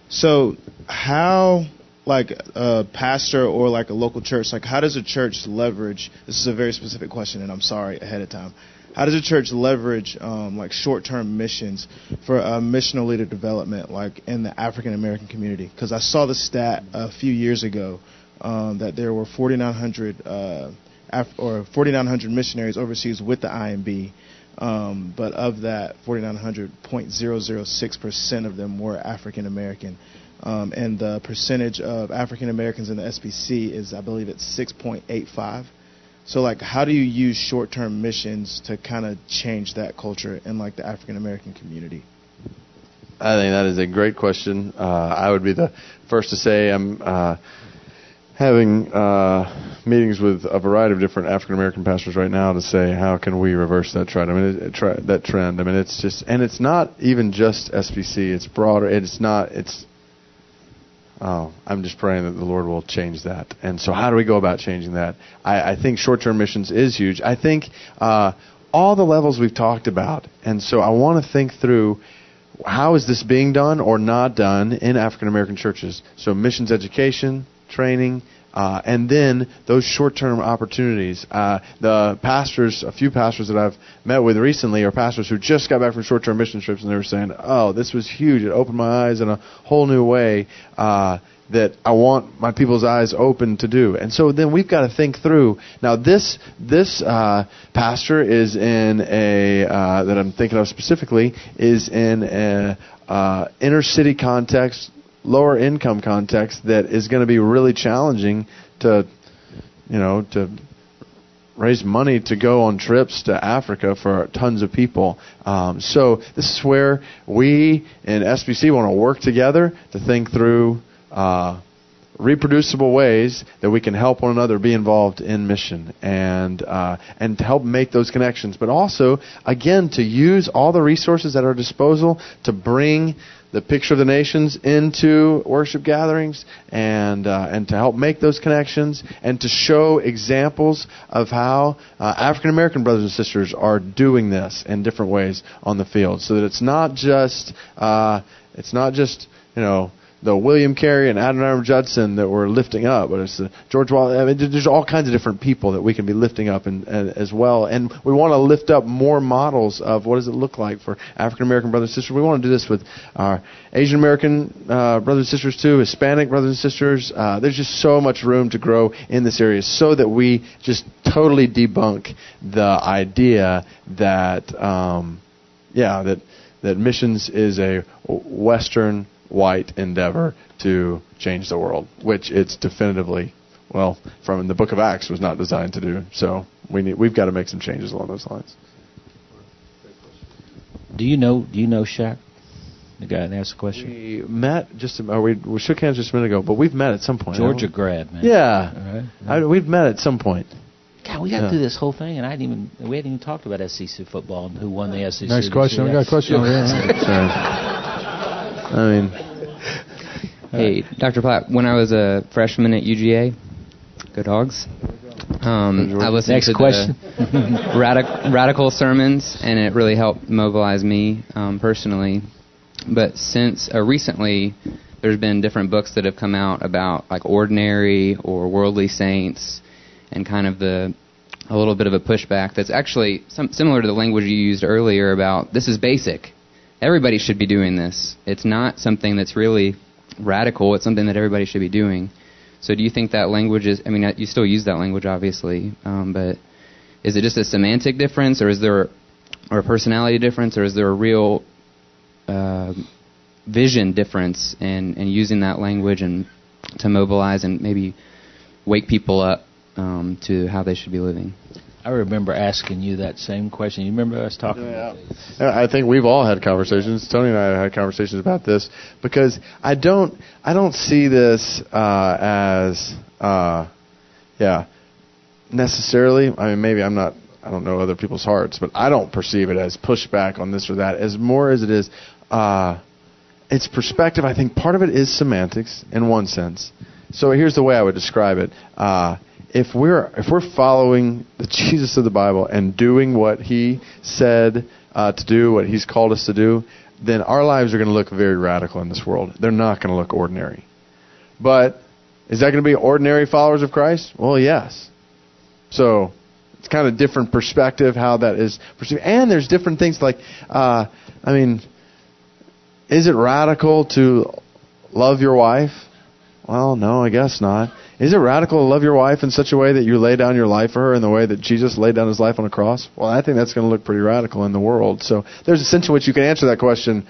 S4: so how like a pastor or like a local church, like how does a church leverage? This is a very specific question, and I'm sorry ahead of time. How does a church leverage um, like short-term missions for uh, missional leader development, like in the African American community? Because I saw the stat a few years ago um, that there were 4,900 uh, Af- or 4,900 missionaries overseas with the IMB. Um, but of that 4,900, 0.006 percent of them were African American um, and the percentage of African Americans in the SBC is, I believe, it's 6.85. So, like, how do you use short-term missions to kind of change that culture in like the African American community?
S2: I think that is a great question. Uh, I would be the first to say I'm uh, having uh, meetings with a variety of different African American pastors right now to say how can we reverse that trend. I mean, it, that trend. I mean, it's just, and it's not even just SBC. It's broader. It's not. It's Oh, I'm just praying that the Lord will change that. And so, how do we go about changing that? I, I think short term missions is huge. I think uh, all the levels we've talked about. And so, I want to think through how is this being done or not done in African American churches? So, missions education, training, uh, and then those short-term opportunities. Uh, the pastors, a few pastors that I've met with recently, are pastors who just got back from short-term mission trips, and they were saying, "Oh, this was huge. It opened my eyes in a whole new way." Uh, that I want my people's eyes open to do. And so then we've got to think through. Now this this uh, pastor is in a uh, that I'm thinking of specifically is in a uh, inner city context, lower income context that is going to be really challenging to you know to raise money to go on trips to Africa for tons of people. Um, so this is where we in SBC want to work together to think through uh, reproducible ways that we can help one another be involved in mission and uh, and to help make those connections, but also again to use all the resources at our disposal to bring the picture of the nations into worship gatherings and uh, and to help make those connections and to show examples of how uh, African American brothers and sisters are doing this in different ways on the field, so that it's not just uh, it's not just you know the William Carey and Adoniram Judson that we're lifting up, but it's George Wallace. I mean, there's all kinds of different people that we can be lifting up and, and as well. And we want to lift up more models of what does it look like for African American brothers and sisters. We want to do this with our Asian American uh, brothers and sisters too, Hispanic brothers and sisters. Uh, there's just so much room to grow in this area, so that we just totally debunk the idea that, um, yeah, that that missions is a Western white endeavor to change the world, which it's definitively, well, from the book of Acts was not designed to do. So we need, we've got to make some changes along those lines.
S1: Do you know? Do you know Shaq? The guy that asked the question.
S2: We met just, or oh, we, we shook hands just a minute ago, but we've met at some point.
S1: Georgia grad, man.
S2: Yeah, I, we've met at some point.
S1: God, we got
S2: Yeah.
S1: through this whole thing, and I didn't even we hadn't even talked about SEC football and who won the SEC.
S3: Next question. We got a question over here. [LAUGHS]
S2: I mean,
S5: Hey, Dr. Platt, when I was a freshman at UGA, go dogs, um, I listened
S1: Next
S5: to
S1: question. [LAUGHS]
S5: the radic- radical sermons, and it really helped mobilize me um, personally. But since uh, recently, there's been different books that have come out about like ordinary or worldly saints, and kind of the a little bit of a pushback that's actually some, similar to the language you used earlier about this is basic. Everybody should be doing this. It's not something that's really radical. It's something that everybody should be doing. So, do you think that language is? I mean, you still use that language, obviously, um, but is it just a semantic difference, or is there, or a personality difference, or is there a real uh, vision difference in, in using that language and to mobilize and maybe wake people up um, to how they should be living?
S1: I remember asking you that same question. You remember us talking about this?
S2: Yeah, I think we've all had conversations. Tony and I have had conversations about this because I don't, I don't see this uh, as, uh, yeah, necessarily. I mean, maybe I'm not. I don't know other people's hearts, but I don't perceive it as pushback on this or that. As more as it is, uh, it's perspective. I think part of it is semantics in one sense. So here's the way I would describe it. Uh, if we're if we're following the [LAUGHS] Jesus of the Bible and doing what He said uh, to do, what He's called us to do, then our lives are going to look very radical in this world. They're not going to look ordinary. But is that going to be ordinary followers of Christ? Well, yes. So it's kind of different perspective how that is perceived, and there's different things like, uh, I mean, is it radical to love your wife? Well, no, I guess not. Is it radical to love your wife in such a way that you lay down your life for her in the way that Jesus laid down his life on a cross? Well, I think that's going to look pretty radical in the world. So there's a sense in which you can answer that question.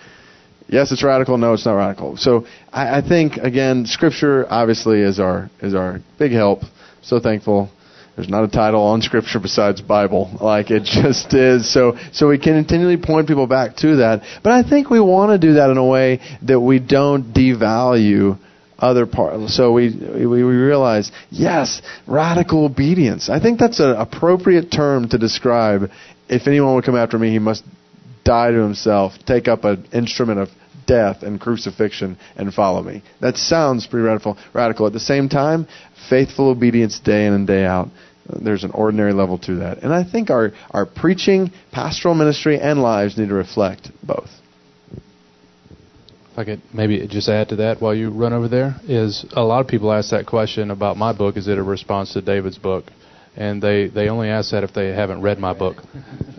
S2: Yes, it's radical. No, it's not radical. So I, I think again, Scripture obviously is our is our big help. So thankful. There's not a title on Scripture besides Bible. Like it [LAUGHS] just is. So so we can continually point people back to that. But I think we want to do that in a way that we don't devalue other parts. So we, we we realize, yes, radical obedience. I think that's an appropriate term to describe. If anyone would come after me, he must die to himself, take up an instrument of death and crucifixion, and follow me. That sounds pretty radical. Radical. At the same time, faithful obedience day in and day out. There's an ordinary level to that, and I think our our preaching, pastoral ministry, and lives need to reflect both.
S3: I could maybe just add to that while you run over there, is a lot of people ask that question about my book. Is it a response to David's book? And they, they only ask that if they haven't read my book.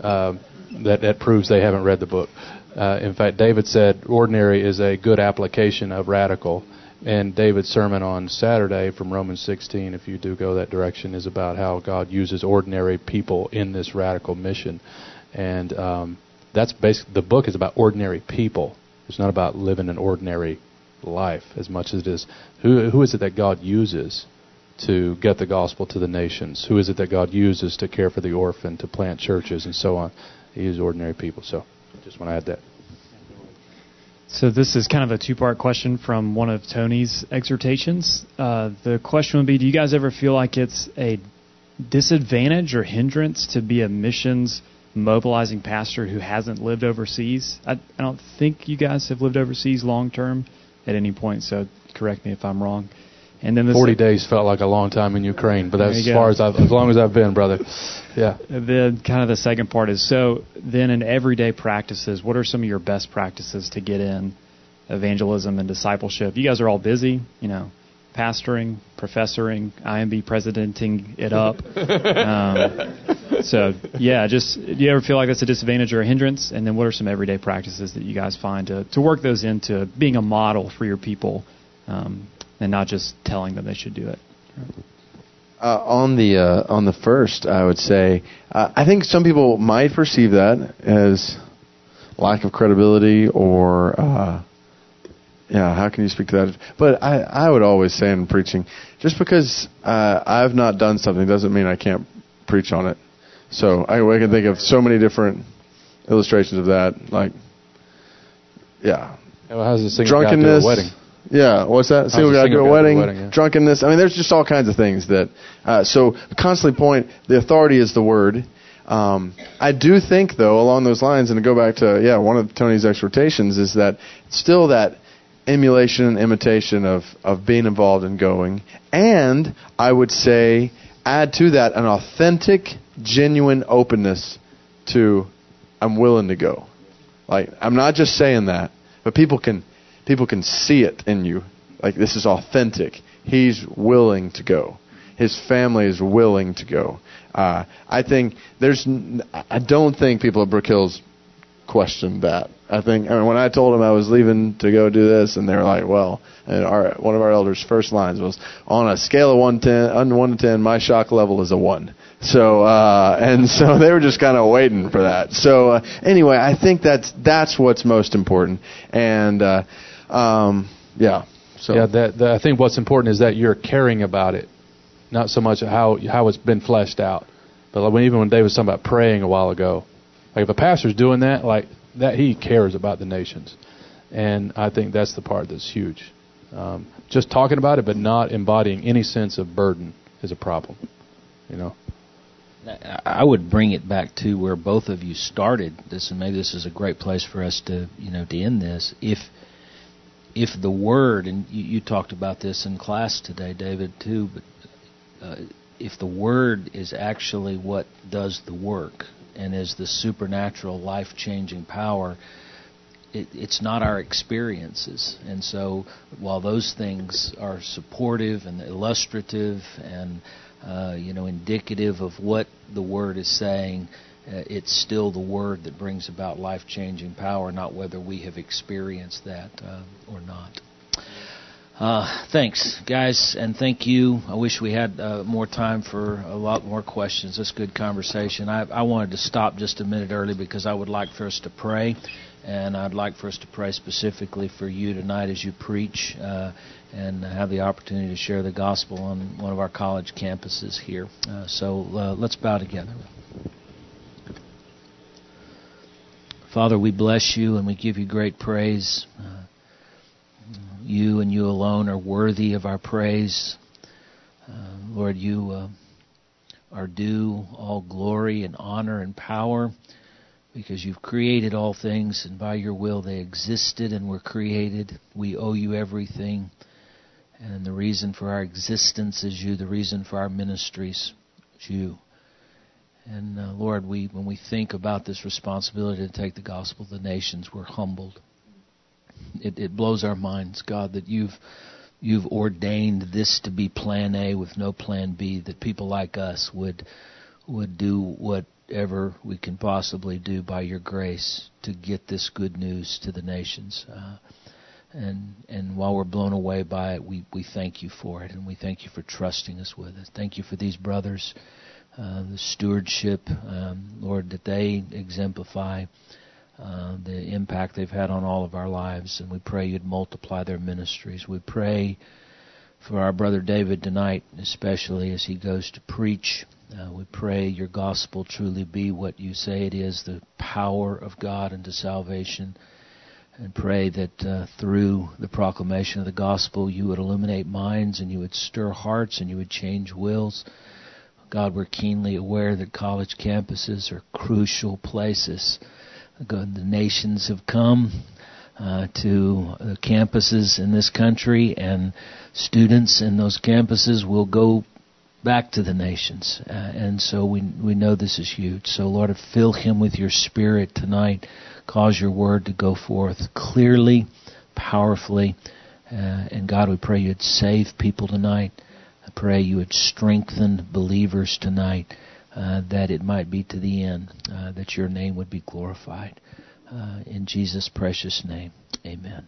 S3: Uh, that, that proves they haven't read the book. Uh, in fact, David said ordinary is a good application of radical. and David's sermon on Saturday from Romans 16, if you do go that direction, is about how God uses ordinary people in this radical mission, and um, that's basically the book is about ordinary people. It's not about living an ordinary life as much as it is who who is it that God uses to get the gospel to the nations? Who is it that God uses to care for the orphan, to plant churches, and so on? He uses ordinary people. So, just want to add that.
S6: So this is kind of a two-part question from one of Tony's exhortations. Uh, the question would be: Do you guys ever feel like it's a disadvantage or hindrance to be a missions mobilizing pastor who hasn't lived overseas? I, I don't think you guys have lived overseas long term at any point. So correct me if I'm wrong.
S3: And then the 40 days felt like a long time in Ukraine, but that's as far as I've, as long as I've been, brother. [LAUGHS] Yeah.
S6: Then kind of the second part is so then in everyday practices, what are some of your best practices to get in evangelism and discipleship? You guys are all busy, you know, pastoring, professoring, IMB presidenting it up. [LAUGHS] um, so yeah, just do you ever feel like that's a disadvantage or a hindrance? And then what are some everyday practices that you guys find to to work those into being a model for your people? Um, and not just telling them they should do it.
S2: Uh, on the uh, on the first, I would say uh, I think some people might perceive that as lack of credibility or uh, yeah, how can you speak to that? But I I would always say in preaching, just because uh, I've not done something doesn't mean I can't preach on it. So I, I can think of so many different illustrations of that, like yeah,
S3: well, how's the drunkenness, wedding?
S2: Yeah, what's that? Single guy to a wedding, wedding yeah. drunkenness. I mean, there's just all kinds of things that. Uh, so constantly point the authority is the word. Um, I do think though, along those lines, and to go back to yeah, one of Tony's exhortations is that still that emulation and imitation of of being involved and going, and I would say add to that an authentic, genuine openness to I'm willing to go. Like I'm not just saying that, but people can people can see it in you. Like this is authentic. He's willing to go. His family is willing to go. Uh, I think there's. I don't think people at Brook Hills questioned that. I think I mean, when I told them I was leaving to go do this, and they're like, "Well," and our one of our elders' first lines was, "On a scale of one ten, under one to ten, my shock level is a one." So uh, and so [LAUGHS] they were just kind of waiting for that. So uh, anyway, I think that's that's what's most important, and uh, um, yeah. So
S3: yeah, that, that, I think what's important is that you're caring about it, not so much how how it's been fleshed out. But like when, even when Dave was talking about praying a while ago, like if a pastor's doing that, like that, he cares about the nations, and I think that's the part that's huge. Um, just talking about it, but not embodying any sense of burden is a problem. You know.
S1: I would bring it back to where both of you started this, and maybe this is a great place for us to, you know, to end this. If if the word, and you, you, talked about this in class today, David, too, but uh, if the word is actually what does the work and is the supernatural, life changing power, it, it's not our experiences. And so, while those things are supportive and illustrative and uh, you know indicative of what the word is saying, uh, it's still the Word that brings about life changing power, not whether we have experienced that uh, or not. Uh, thanks, guys, and thank you. I wish we had uh, more time for a lot more questions. That's good conversation. I, I wanted to stop just a minute early because I would like for us to pray, and I'd like for us to pray specifically for you tonight as you preach uh, and have the opportunity to share the gospel on one of our college campuses here. Uh, so uh, let's bow together. Father, we bless you and we give you great praise. You and you alone are worthy of our praise. Uh, Lord, you uh, are due all glory and honor and power because you've created all things and by your will they existed and were created. We owe you everything. And the reason for our existence is you, the reason for our ministries is you. And uh, Lord, we when we think about this responsibility to take the gospel to the nations, we're humbled. It, it blows our minds, God, that you've you've ordained this to be Plan A with no Plan B. That people like us would would do whatever we can possibly do by your grace to get this good news to the nations. Uh, And and while we're blown away by it, we, we thank you for it, and we thank you for trusting us with it. Thank you for these brothers, uh, the stewardship, um, Lord, that they exemplify uh, the impact they've had on all of our lives, and we pray you'd multiply their ministries. We pray for our brother David tonight, especially as he goes to preach. Uh, we pray your gospel truly be what you say it is, the power of God into salvation and pray that uh, through the proclamation of the gospel you would illuminate minds and you would stir hearts and you would change wills. God, we're keenly aware that college campuses are crucial places. The nations have come uh, to the campuses in this country, and students in those campuses will go back to the nations. Uh, and so we we know this is huge. So Lord, fill him with your spirit tonight Cause your word to go forth clearly, powerfully. Uh, and God, we pray you'd save people tonight. I pray you would strengthen believers tonight, uh, that it might be to the end, uh, that your name would be glorified. Uh, in Jesus' precious name, amen.